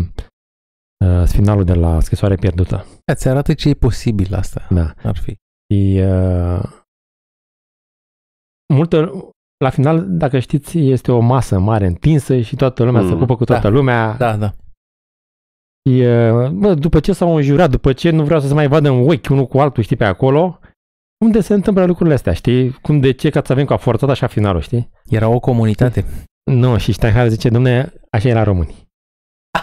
uh, finalul de la Scrisoare pierdută. Ți arată ce e posibil asta. Da. Ar fi. Și, uh, multă, la final, dacă știți, este o masă mare întinsă și toată lumea Mm. se pupă cu toată Da. lumea. Da, da. Și, uh, bă, după ce s-au înjurat, după ce nu vreau să se mai vadă în ochi unul cu altul, știi, pe acolo, unde se întâmplă lucrurile astea, știi? Cum de ce, ca să avem cu a forțat așa finalul, știi? Era o comunitate. Nu, și Steinhardt zice, domne, așa era românii.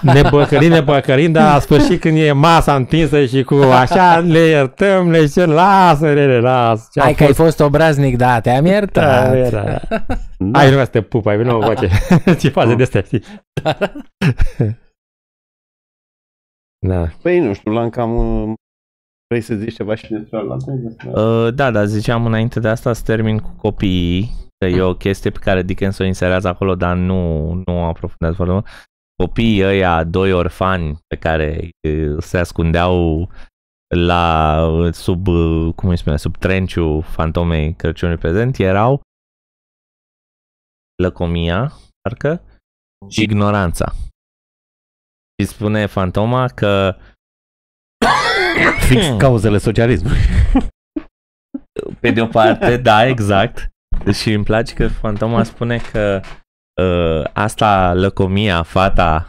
Ne băcărim, ne băcărim, dar la sfârșit când e masa întinsă și cu așa, le iertăm, le zicem, lasă, le lasă. Ce a Hai că ai fost? fost obraznic, da, te-am Da, iertat. era, da. Da. Hai, nu mai să te pup, ai venit o face. Ce faze de astea, știi? Da. Păi nu știu, l-am cam... uh, Vrei să zici ceva și despre ăla? Uh, da, dar ziceam înainte de asta să termin cu copiii, că e o chestie pe care Dickens o inserează acolo, dar nu, nu aprofundează foarte mult. Copiii ăia, doi orfani pe care uh, se ascundeau la, sub, uh, cum îi spune, sub trenciul fantomei Crăciunului prezent, erau lăcomia, parcă, și ignoranța. Și spune fantoma că Fix cauzele socialismului. Pe de o parte, da, exact. Și îmi place că Fantoma spune că uh, asta, lăcomia, fata,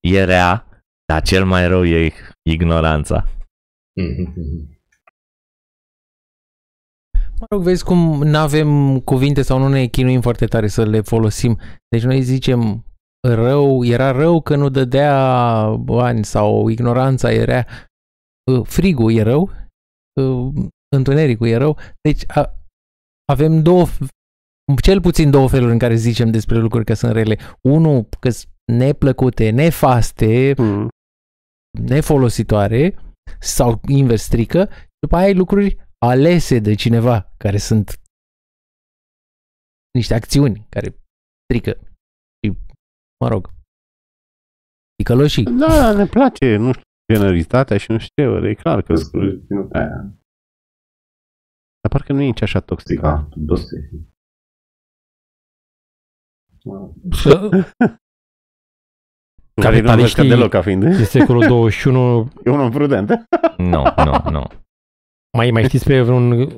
e rea, dar cel mai rău e ignoranța. Mă rog, vezi cum nu avem cuvinte sau nu ne chinuim foarte tare să le folosim. Deci noi zicem rău, era rău că nu dădea bani sau ignoranța era uh, frigul e rău, uh, întunericul e rău. Deci a, avem două, cel puțin două feluri în care zicem despre lucruri că sunt rele. Unul că sunt neplăcute, nefaste, Mm. nefolositoare sau invers strică, după aia ai lucruri alese de cineva care sunt niște acțiuni care strică și, mă rog, ticăloșii. Da, ne place, nu știu, generozitatea și nu știu, e clar că Scrooge ținut aia. Dar parcă nu e nici așa toxic. Da, doste. Care nu vezi ca Capitaliștii- deloc ca fiind. În secolul 21, E un om prudent. Nu, nu, nu. mai, mai știți pe vreun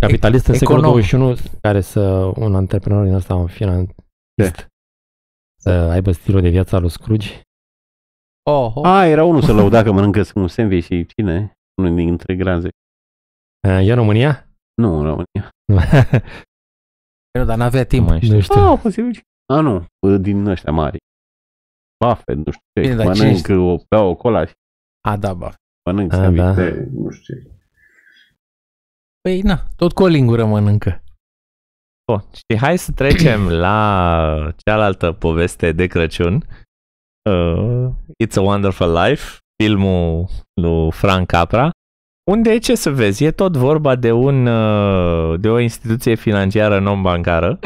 capitalist în secolul econom. 21 care să, un antreprenor din ăsta, un finanțist, să aibă stilul de viață al lui Scrooge? Oh, oh. A, era unul să lăuda că mănâncă un sandwich și cine? Unul dintre granze. Uh, E în România? Nu, în România. Nu, dar n-avea Nu timp. mai știu. nu știu. Ah, posibil. A, nu, din ăștia mari. Buffett, nu știu ce. Bine, dar mănânc, ce o, bea o cola și A, da, ba. mănânc A, sandwich da. de nu știu ce. Păi, na, tot cu o lingură mănâncă. Bun, și hai să trecem la cealaltă poveste de Crăciun. Uh, It's a Wonderful Life, filmul lui Frank Capra, unde ce să vezi, e tot vorba de un uh, de o instituție financiară non-bancară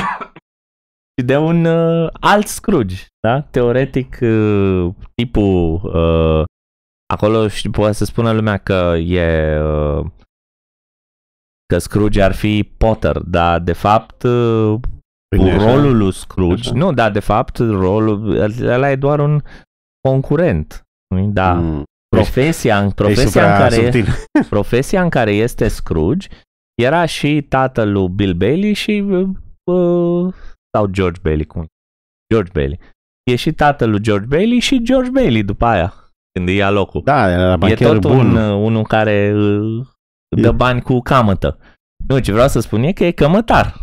și de un uh, alt Scrooge, da? Teoretic, uh, tipul uh, acolo și poate să spună lumea că e uh, că Scrooge ar fi Potter, dar de fapt uh, Păi nu e așa? rolul lui Scrooge, Așa. nu, dar de fapt rolul ăla e doar un concurent. nu Da, Mm. profesia, în, Ești profesia, în supra care, subtil. profesia în care este Scrooge era și tatăl lui Bill Bailey și uh, sau George Bailey, cum? George Bailey. E și tatăl lui George Bailey și George Bailey după aia, când îi ia locul. Da, era e bancher tot bun. un, uh, unul care uh, dă E- bani cu camătă. Nu, ce vreau să spun e că e cămătar.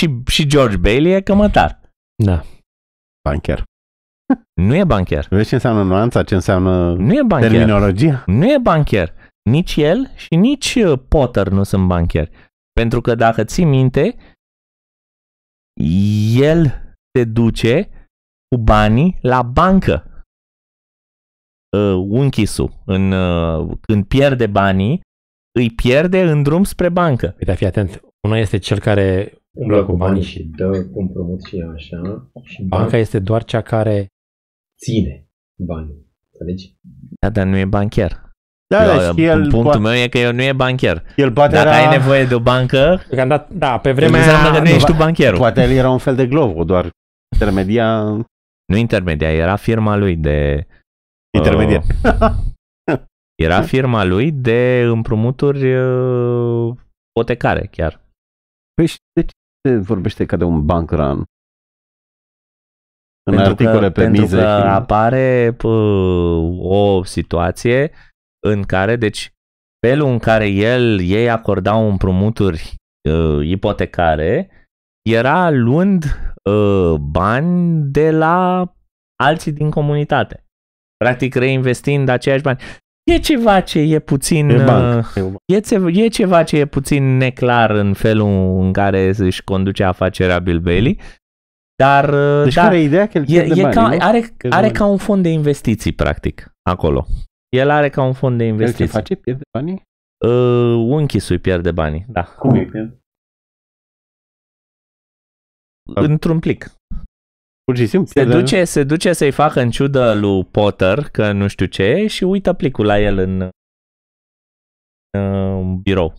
Și, și George Bailey e cămătar. Da. Bancher. Nu e bancher. Vezi ce înseamnă nuanța, ce înseamnă Nu e bancher. terminologia? Nu e bancher. Nici el și nici uh, Potter nu sunt bancheri. Pentru că dacă ții minte, el se duce cu banii la bancă. Uh, unchisul, în, uh, când pierde banii, îi pierde în drum spre bancă. Uite, fii atent. Una este cel care Umblă cu banii și dă cu împrumut și așa. Și banca este doar cea care ține banii. Înțelegi? Da, dar nu e bancher. Da, Eu, da, și el, punctul poate, meu e că eu nu e bancher. el poate Dacă era, ai nevoie de o bancă, Deocamdată, da, pe vremea înseamnă că nu aia, ești tu bancherul. poate el era un fel de glovo, doar intermedia, Nu intermedia, era firma lui de... intermediar. Uh, era firma lui de împrumuturi uh, ipotecare chiar. Păi și de ce se vorbește ca de un bank run? În Pentru articole că, pe pentru mize că și... apare pă, o situație în care, deci, felul în care el, ei acordau împrumuturi uh, ipotecare era luând uh, bani de la alții din comunitate. Practic reinvestind aceiași bani. E ceva ce e puțin... E uh, banc. E, ce- e ceva ce e puțin neclar în felul în care își conduce afacerea Bill Bailey, dar uh, Deci da, care e ideea? Că el e, pierde e bani, ca, nu? are, Pierde are bani. ca un fond de investiții, practic, acolo. El are ca un fond de El ce investiții. face? Pierde banii? Uh, unchisul îi pierde banii, da. Cum e? pierd? Într-un plic. Pur și simplu Se pierde. duce, se duce să-i facă în ciudă lui Potter, că nu știu ce, și uită plicul la el în uh, birou.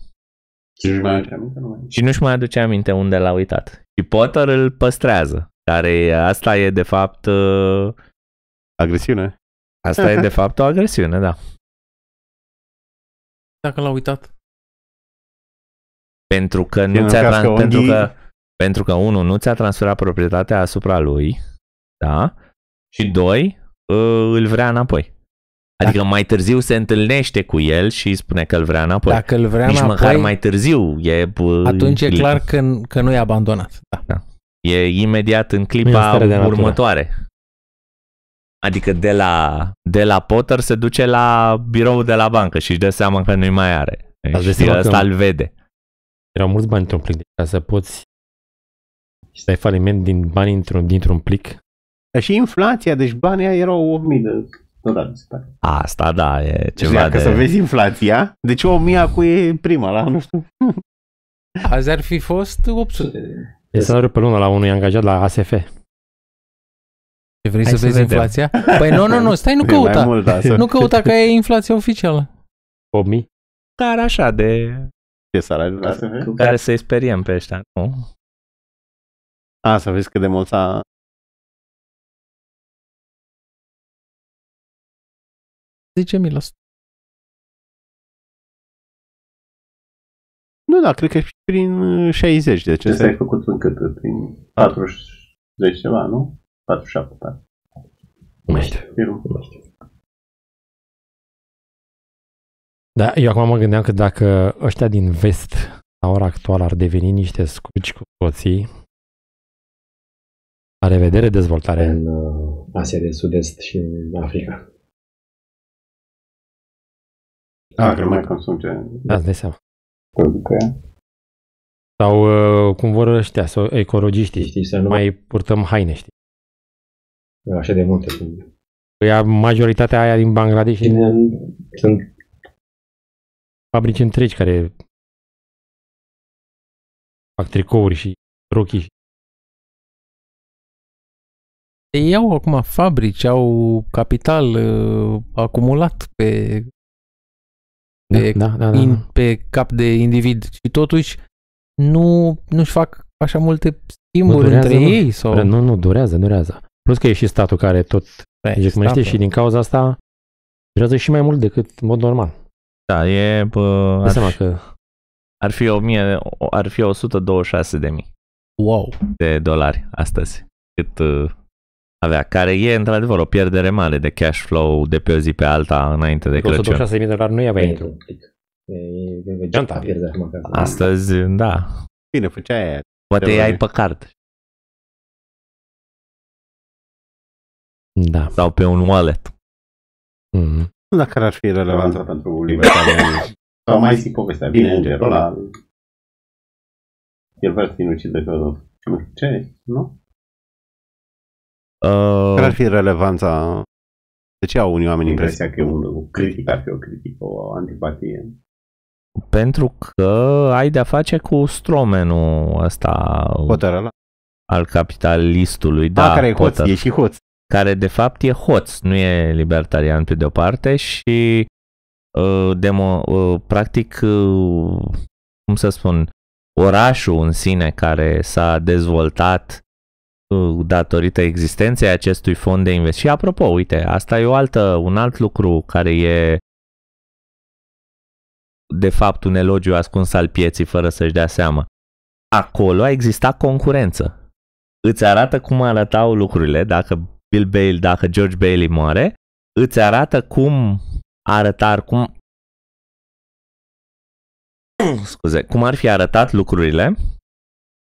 Și nu mai aduce aminte? Nu mai Și nu-și mai aduce aminte unde l-a uitat. Și Potter îl păstrează. Care asta e de fapt uh, Agresiune. Asta e de fapt o agresiune, da. Dacă l-a uitat. Pentru că nu Bine, ți-a cască trans- pentru unghii. că pentru că unul nu ți-a transferat proprietatea asupra lui, da? Și doi, uh, îl vrea înapoi. Adică mai târziu se întâlnește cu el și îi spune că îl vrea înapoi. Dacă îl vrea Nici înapoi, măcar mai târziu e uh, atunci e li- clar că, că nu e abandonat. Da. E imediat în Nu e în clipa stare de natură. următoare. Adică de la, de la Potter se duce la birou de la bancă și își dă seama că nu-i mai are. Ați dat Și seama că- ăsta îl vede. erau mulți bani într-un plic. Deci ca să poți să dai faliment din bani într-un, dintr-un plic. Dar și inflația, deci banii aia erau 1000 de dolari, se pare. Asta da, e Deci ceva dacă de... să vezi inflația, deci 1000 acum e prima la, nu știu, Azi ar fi fost 800. E salariul pe lună la unui angajat la ASF. Ce vrei Hai să să vezi vedem. inflația? Păi nu, nu, nu, stai, nu e mai căuta. mult, da, să... Nu căuta că e inflația oficială. 8000. Dar așa de... Ce salariu? Asta vezi? Cu care să-i speriem pe ăștia, nu? A, să vezi cât de mult s-a... 10.000%. Nu, da, cred că și prin uh, 60, de ce Ăsta ai făcut în cât? Prin 40 ceva, nu? 47, da. Nu mai știu. Film. Nu mai știu. Da, eu acum mă gândeam că dacă ăștia din vest, la ora actuală, ar deveni niște scuci cu toții, la revedere dezvoltare. În uh, Asia de Sud-Est și în Africa. Da, că nu mai consum ce Da, îți dai seama. producă ea. Sau uh, cum vor ăștia, sau ecologiștii, Știi, să nu nu mai mai purtăm haine, știi? Așa de multe. Sunt, Păi majoritatea aia din Bangladesh și sunt fabrici întregi care fac tricouri și rochii. Ei au acum fabrici, au capital uh, acumulat pe, pe, Da, da, da. in, da. pe cap de individ și totuși nu, nu-și fac așa multe schimburi durează, între mă. ei. Sau... Nu, nu, durează, durează. Plus că e și statul care tot Păi, ejecmește statul. și din cauza asta durează și mai mult decât în mod normal. Da, e, bă, Dă ar, seama fi, că ar fi 1000, ar fi 126 de mii Wow. de dolari astăzi cât uh, avea, care e într-adevăr o pierdere mare de cash flow de pe o zi pe alta înainte de Crăciun. 126.000 de dolari nu aveai pentru intru. un pic. E, e, e, Geanta. a pierdut acum acasă. Astăzi, da, Bine, făcea aia. poate De îi ai ori. pe card Da. sau pe un wallet. Mm. Nu dacă care ar fi relevanța Relevanța pentru libertariani. Sau mai zic povestea. Bine, îngerul ăla. El vrea să sinucidă că... nu știu Ce? Nu? Care ar Uh, fi relevanța? De ce au unii oameni impresia? Impresia că e un, o critică ar fi o critică, o antipatie. pentru că ai de-a face cu stromenul ăsta Potter ăla? al capitalistului, Da, da, care e hoț, Potter. e și hoț. Care de fapt e hoț, nu e libertarian pe de-o parte și uh, demo, uh, practic, uh, cum să spun, orașul în sine care s-a dezvoltat uh, datorită existenței acestui fond de investiții. Și apropo, uite, asta e o altă, un alt lucru care e de fapt un elogiu ascuns al pieții fără să-și dea seama. Acolo a existat concurență. Îți arată cum arătau lucrurile dacă Bill Bailey, dacă George Bailey moare, îți arată cum arătar, cum scuze, cum ar fi arătat lucrurile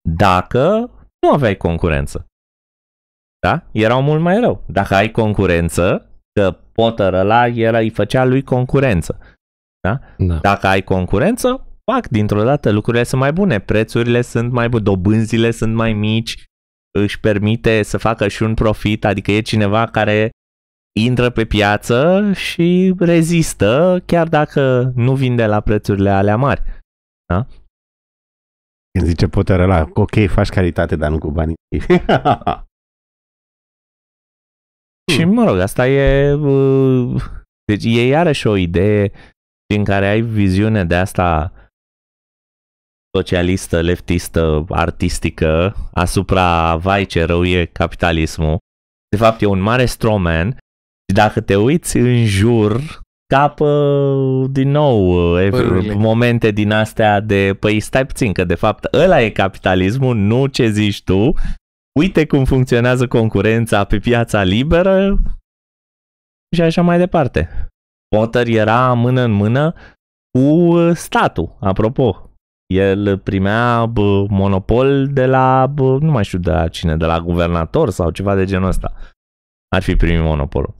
dacă nu aveai concurență. Da? Erau mult mai rău. Dacă ai concurență, că Potter ăla era, îi făcea lui concurență. Da. Dacă ai concurență, fac, dintr-o dată lucrurile sunt mai bune, prețurile sunt mai bune, dobânzile sunt mai mici, își permite să facă și un profit, adică e cineva care intră pe piață și rezistă, chiar dacă nu vinde la prețurile alea mari. Când zice Potter ăla, ok, faci caritate, dar nu cu banii. Și mă rog, asta e... uh, Deci e iarăși o idee prin care ai viziune de asta socialistă, leftistă, artistică asupra, vai ce rău e capitalismul. De fapt, e un mare strawman și dacă te uiți în jur, capă din nou uh, Părurile. momente din astea de, păi stai puțin, că de fapt ăla e capitalismul, nu ce zici tu, uite cum funcționează concurența pe piața liberă și așa mai departe. Potter era mână în mână cu statul, apropo. El primea bă, monopol de la, bă, nu mai știu de la cine, de la guvernator sau ceva de genul ăsta. Ar fi primit monopolul.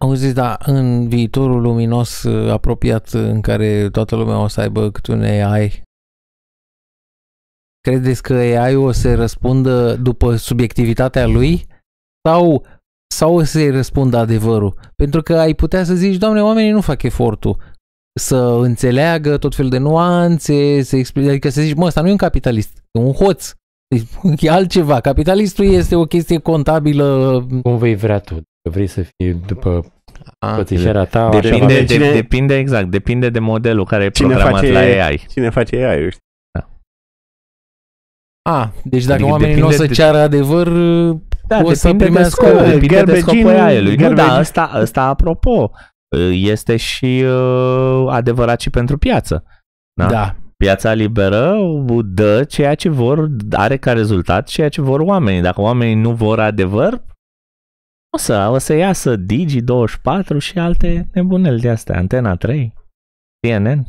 Auziți, da, în viitorul luminos uh, apropiat în care toată lumea o să aibă câte un AI, credeți că AI-ul o să răspundă după subiectivitatea lui sau, sau o să-i răspundă adevărul? Pentru că ai putea să zici, doamne, oamenii nu fac efortul să înțeleagă tot felul de nuanțe, să explice, adică să zici, mă, ăsta nu e un capitalist, e un hoț. Deci, E altceva. Capitalistul este o chestie contabilă. Cum vei vrea tu? Că vrei să fii după A, pățișarea ta, așa va Depinde, fi. de, Cine- depinde exact, depinde de modelul care e Cine programat face- la AI. Cine face AI, știi? A, deci dacă Adică oamenii nu o depinde să de- ceară adevăr, Da, o să depinde de primească scop, depinde de garbage scopul in, aerului. Nu, garbage- da, ăsta, ăsta, apropo, este și uh, adevărat și pentru piață. Da? Da. Piața liberă dă ceea ce vor, are ca rezultat ceea ce vor oamenii. Dacă oamenii nu vor adevăr, o să, o să iasă Digi24 și alte nebuneli de astea, Antena 3, CNN.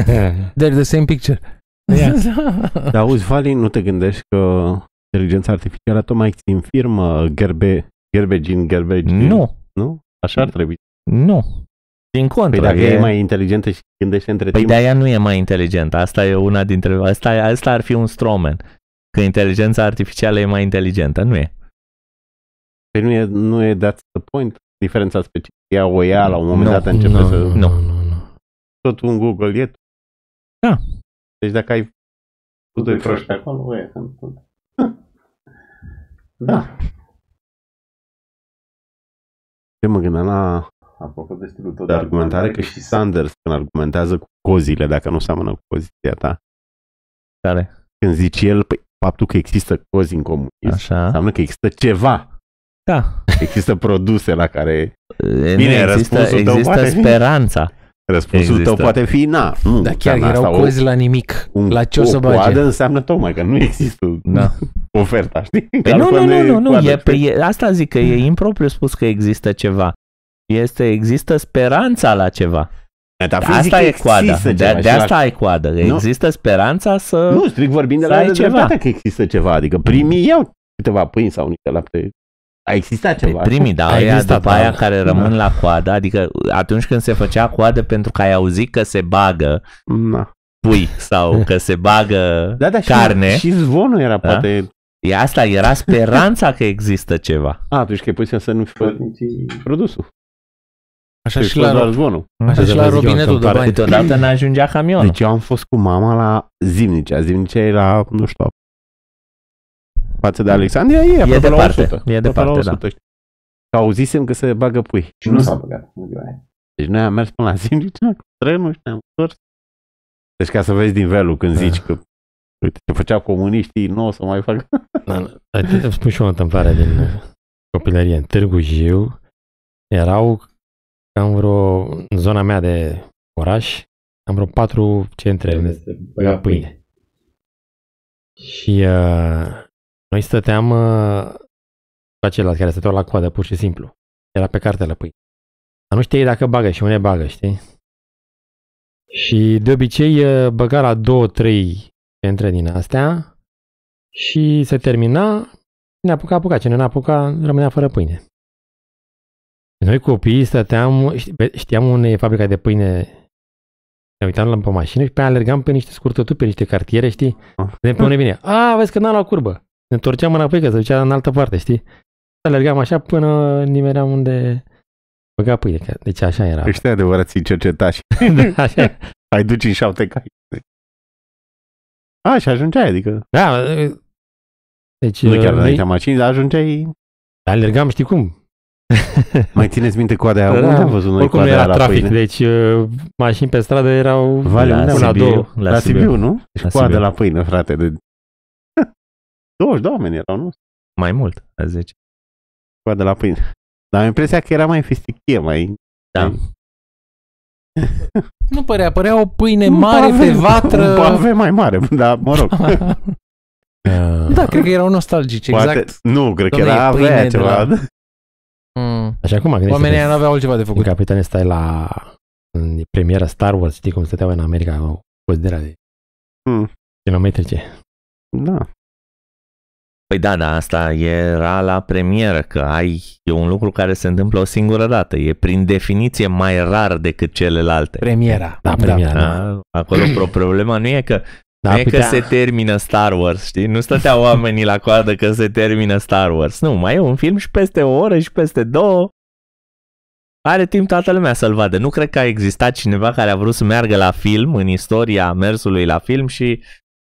They're the same picture. Dar auzi, Vali, nu te gândești că inteligența artificială tocmai ți infirmă gerbe, garbage in, garbage in? Nu, Nu? Așa ar trebui. Nu. Din contră. Păi dacă e, e mai inteligentă și gândește între păi timp, de-aia nu e mai inteligentă. Asta e una dintre... Asta, asta ar fi un stromen. Că inteligența artificială e mai inteligentă. Nu e. păi nu e, nu e that's the point. Diferența specifică. Ea o ia la un moment Nu, dat începe nu, să... nu, nu, nu, nu. Tot un Google e. Da. Deci dacă ai cu doi proști pe acolo, e. Da. Ce mă gândeam la, apropo de stilul tău de argumentare, că și Sanders când argumentează cu cozile, dacă nu seamănă cu poziția ta, Care? când zici el, păi, faptul că există cozi în comunism, Așa. înseamnă că există ceva. Da. Există produse la care Bine, Bine, există, răspunsul tău există poate fi- răspunsul răspunsul Există. tău poate fi na. Nu, Dar chiar înseamnă erau asta, cozi la nimic. un, la ce o să o coadă bage? înseamnă tocmai că nu există Da. oferta, știi? Păi Că nu, altfel nu, nu, nu, nu, coadă, e, știi? pe, e, asta zic că e impropriu spus că există ceva. Este, există speranța la ceva. Metafizic Asta e coada. există De, ceva de și la- asta ai coadă. Există speranța să... Nu, strict vorbind de să la ai ceva. dreptate că există ceva. Adică primii iau câteva pâini sau niște lapte. A existat Pe ceva. primii, dar A aia existat, după da. aia care rămân la coadă, adică atunci când se făcea coadă pentru că ai auzit că se bagă Na. pui sau că se bagă Da, da, și, carne, și zvonul era Da? poate... e asta era speranța că există ceva. A, atunci că e posibil să nu fi fost nici produsul. Așa Deci și la, doar zvonul. așa și Să la vă zic eu robinetul de întâmplare. bani. Câteodată n-ajungea camionul. Deci eu am fost cu mama la Zimnicea. Zimnicea era, nu știu, față de Alexandria, e, aproape la departe, 100. e Aproape departe, la da. 100, știi? Că auzisem că se bagă pui. Și nu s-a băgat în ziua aia. Deci noi am mers până la Zimnicea cu trenul și ne-am întors. Deci ca să vezi nivelul când Da. zici că uite, ce făceau comuniștii, nu o să mai fac. Da, da. Uite, Îmi spun și eu o întâmplare din uh, copilărie. În Târgu Jiu erau cam vreo, în zona mea de oraș, am vreo patru centre unde se băga pâine. Și uh, noi stăteam uh, cu același care stăteau la coadă, pur și simplu. Era pe cartea la pâine. Dar nu știai dacă bagă și unde bagă, știi? Și de obicei uh, băga la două, trei centre din astea și se termina, ne apuca, apuca, cine n-apuca rămânea fără pâine. Noi copiii stăteam, ști- be- știam unde e fabrica de pâine, ne uitam la pe mașină și pe aia alergam pe niște scurtături, pe niște cartiere, știi? Ah. De pe unde vine. A, vezi că n-am luat curbă. Ne întorceam înapoi că se ducea în altă parte, știi? Alergam așa până nimeream unde băga pâine. că- Deci așa era. Ăștia adevărații cercetași. Da, așa era. Ai duci în șapte cai. A, și ajungeai, adică Da, deci nu chiar noi înaintea mașinii, dar ajungeai... alergam, știi cum? Mai țineți minte coada aia? Da, Unde am văzut noi Oricum nu coada aia era la trafic, pâine? deci uh, mașini pe stradă erau Vale, La unde am una, Sibiu, două. la La Sibiu. Sibiu, nu? Deci La coadă Sibiu. la pâine, frate. De... 20 de oameni erau, nu? Mai mult, a 10. Coadă la pâine. Dar am impresia că era mai festichie, mai... Da. mai- Nu părea, părea o pâine Un mare pave- pe vatră. Un pave mai mare, dar mă rog. uh, Da, cred că erau nostalgici, Poate, exact. nu, cred că Dom'le, era e pâine avea de ceva. la- Mm. Așa cum gândește Oamenii ăia n-aveau altceva de făcut. În capitane stai la în premiera Star Wars, știi cum stăteau în America, au fost de la de Hmm. kilometrice. Da. Păi da, da, asta era la premieră, că ai, e un lucru care se întâmplă o singură dată. E prin definiție mai rar decât celelalte. Premiera. Da, premiera, da. Da? Acolo pro- problema nu e că Da, nu e că putea- se termină Star Wars, știi? Nu stăteau oamenii la coadă că se termină Star Wars. Nu, mai e un film și peste o oră și peste două are timp toată lumea să-l vadă. Nu cred că a existat cineva care a vrut să meargă la film în istoria mersului la film și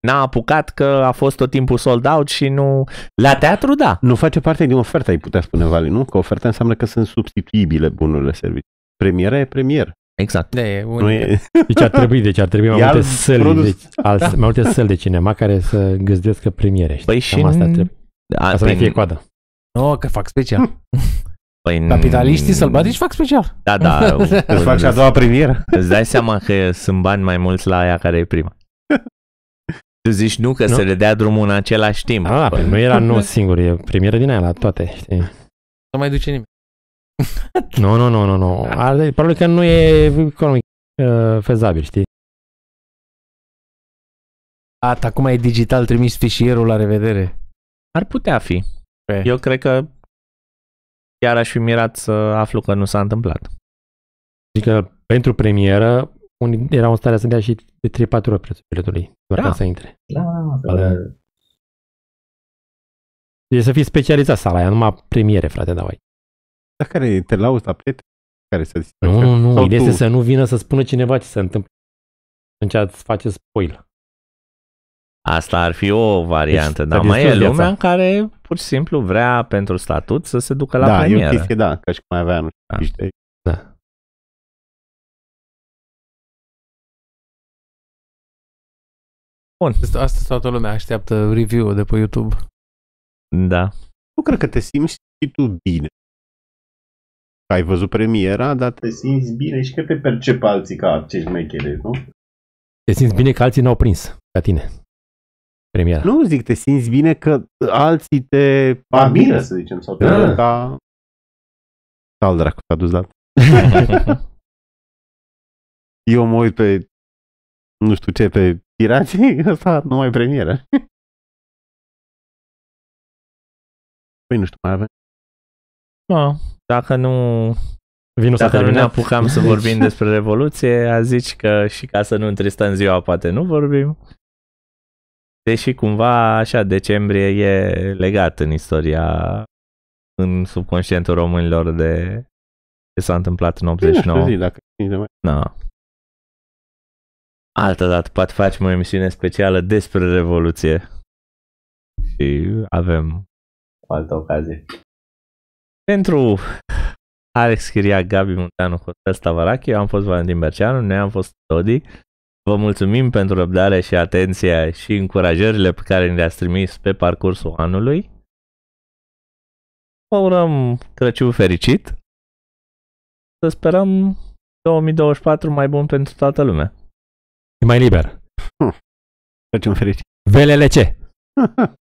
n-a apucat că a fost tot timpul sold out și nu... La teatru, da. Nu face parte din ofertă, ai putea spune, Vali, nu? Că oferta înseamnă că sunt substituibile bunurile servicii. Premiera e premier. Exact. Da, e un... Nu e... Deci ar trebui, deci ar trebui mai E multe alt săli, produs. deci, al, mai multe săli de cinema care să găzduiesc premiere. Știi? Păi Cam și asta în- trebuie. A, Ca să mai prin- fie coadă. Nu, că fac special. păi, Capitaliștii sălbatici fac special. Da, da. Îți fac și a doua premieră. Îți dai seama că sunt bani mai mulți la aia care e prima. Tu zici nu că Nu. să le dea drumul în același timp. Ah, păi nu era nu singur, e premieră din aia la toate, știi? Nu mai duce nimeni. Nu, nu, nu, nu, nu. Are- Probabil că nu e economic uh, fezabil, știi? Ata, acum e digital, trimis fișierul, la revedere. Ar putea fi. Pe. Eu cred că chiar aș fi mirat să aflu că nu s-a întâmplat. Adică pentru premieră unii erau în stare să dea și de 3-4 ori prețul biletului, doar Da. ca să intre. Da, Da. E să fii specializat sala aia, numai premiere, frate, dau aici. Dar care te lauzi la prieteni? Care să zici? Nu, nu, nu, Sau ideea tu? este să nu vină să spună cineva ce se întâmplă. Atunci îți face spoil. Asta ar fi o variantă, Deci, dar ți-a mai e distrus lumea viața. în care pur și simplu vrea pentru statut să se ducă la da, e o premieră. chestie, da, ca și cum mai avea, nu Da. știu, niște... Da. Bun, Asta, asta toată lumea așteaptă review de pe YouTube. da. Nu cred că te simți și tu bine. Că ai văzut premiera, dar te simți bine și că te percep alții ca acești mecheri, nu? Te simți bine că alții n-au prins ca tine. Premiera. Nu zic, te simți bine că alții te admiră, să zicem, sau te Da. văd ca... Al dracu, s-a dus dat. Eu mă uit pe, nu știu ce, pe pirații, ăsta nu mai premieră. Păi nu știu, mai avem. No, dacă nu, Vinul s-a dacă nu ne terminat. apucam să vorbim despre Revoluție, a zici că și ca să nu întristăm ziua, poate nu vorbim. Deși cumva așa decembrie e legat în istoria, în subconștientul românilor de ce s-a întâmplat în Nu 89. știu, zi, dacă știi de mai... Na. Altă dată poate facem o emisiune specială despre Revoluție. Și avem o altă ocazie. Pentru Alex Chiriac, Gabi Munteanu, Costel Stavarache, eu am fost Valentin Berceanu, noi am fost Todi. Vă mulțumim pentru răbdare și atenția și încurajările pe care ni le-ați trimis pe parcursul anului. Vă urăm Crăciun fericit. Să sperăm 2024 mai bun pentru toată lumea. E mai liber. Crăciun fericit. VLLC.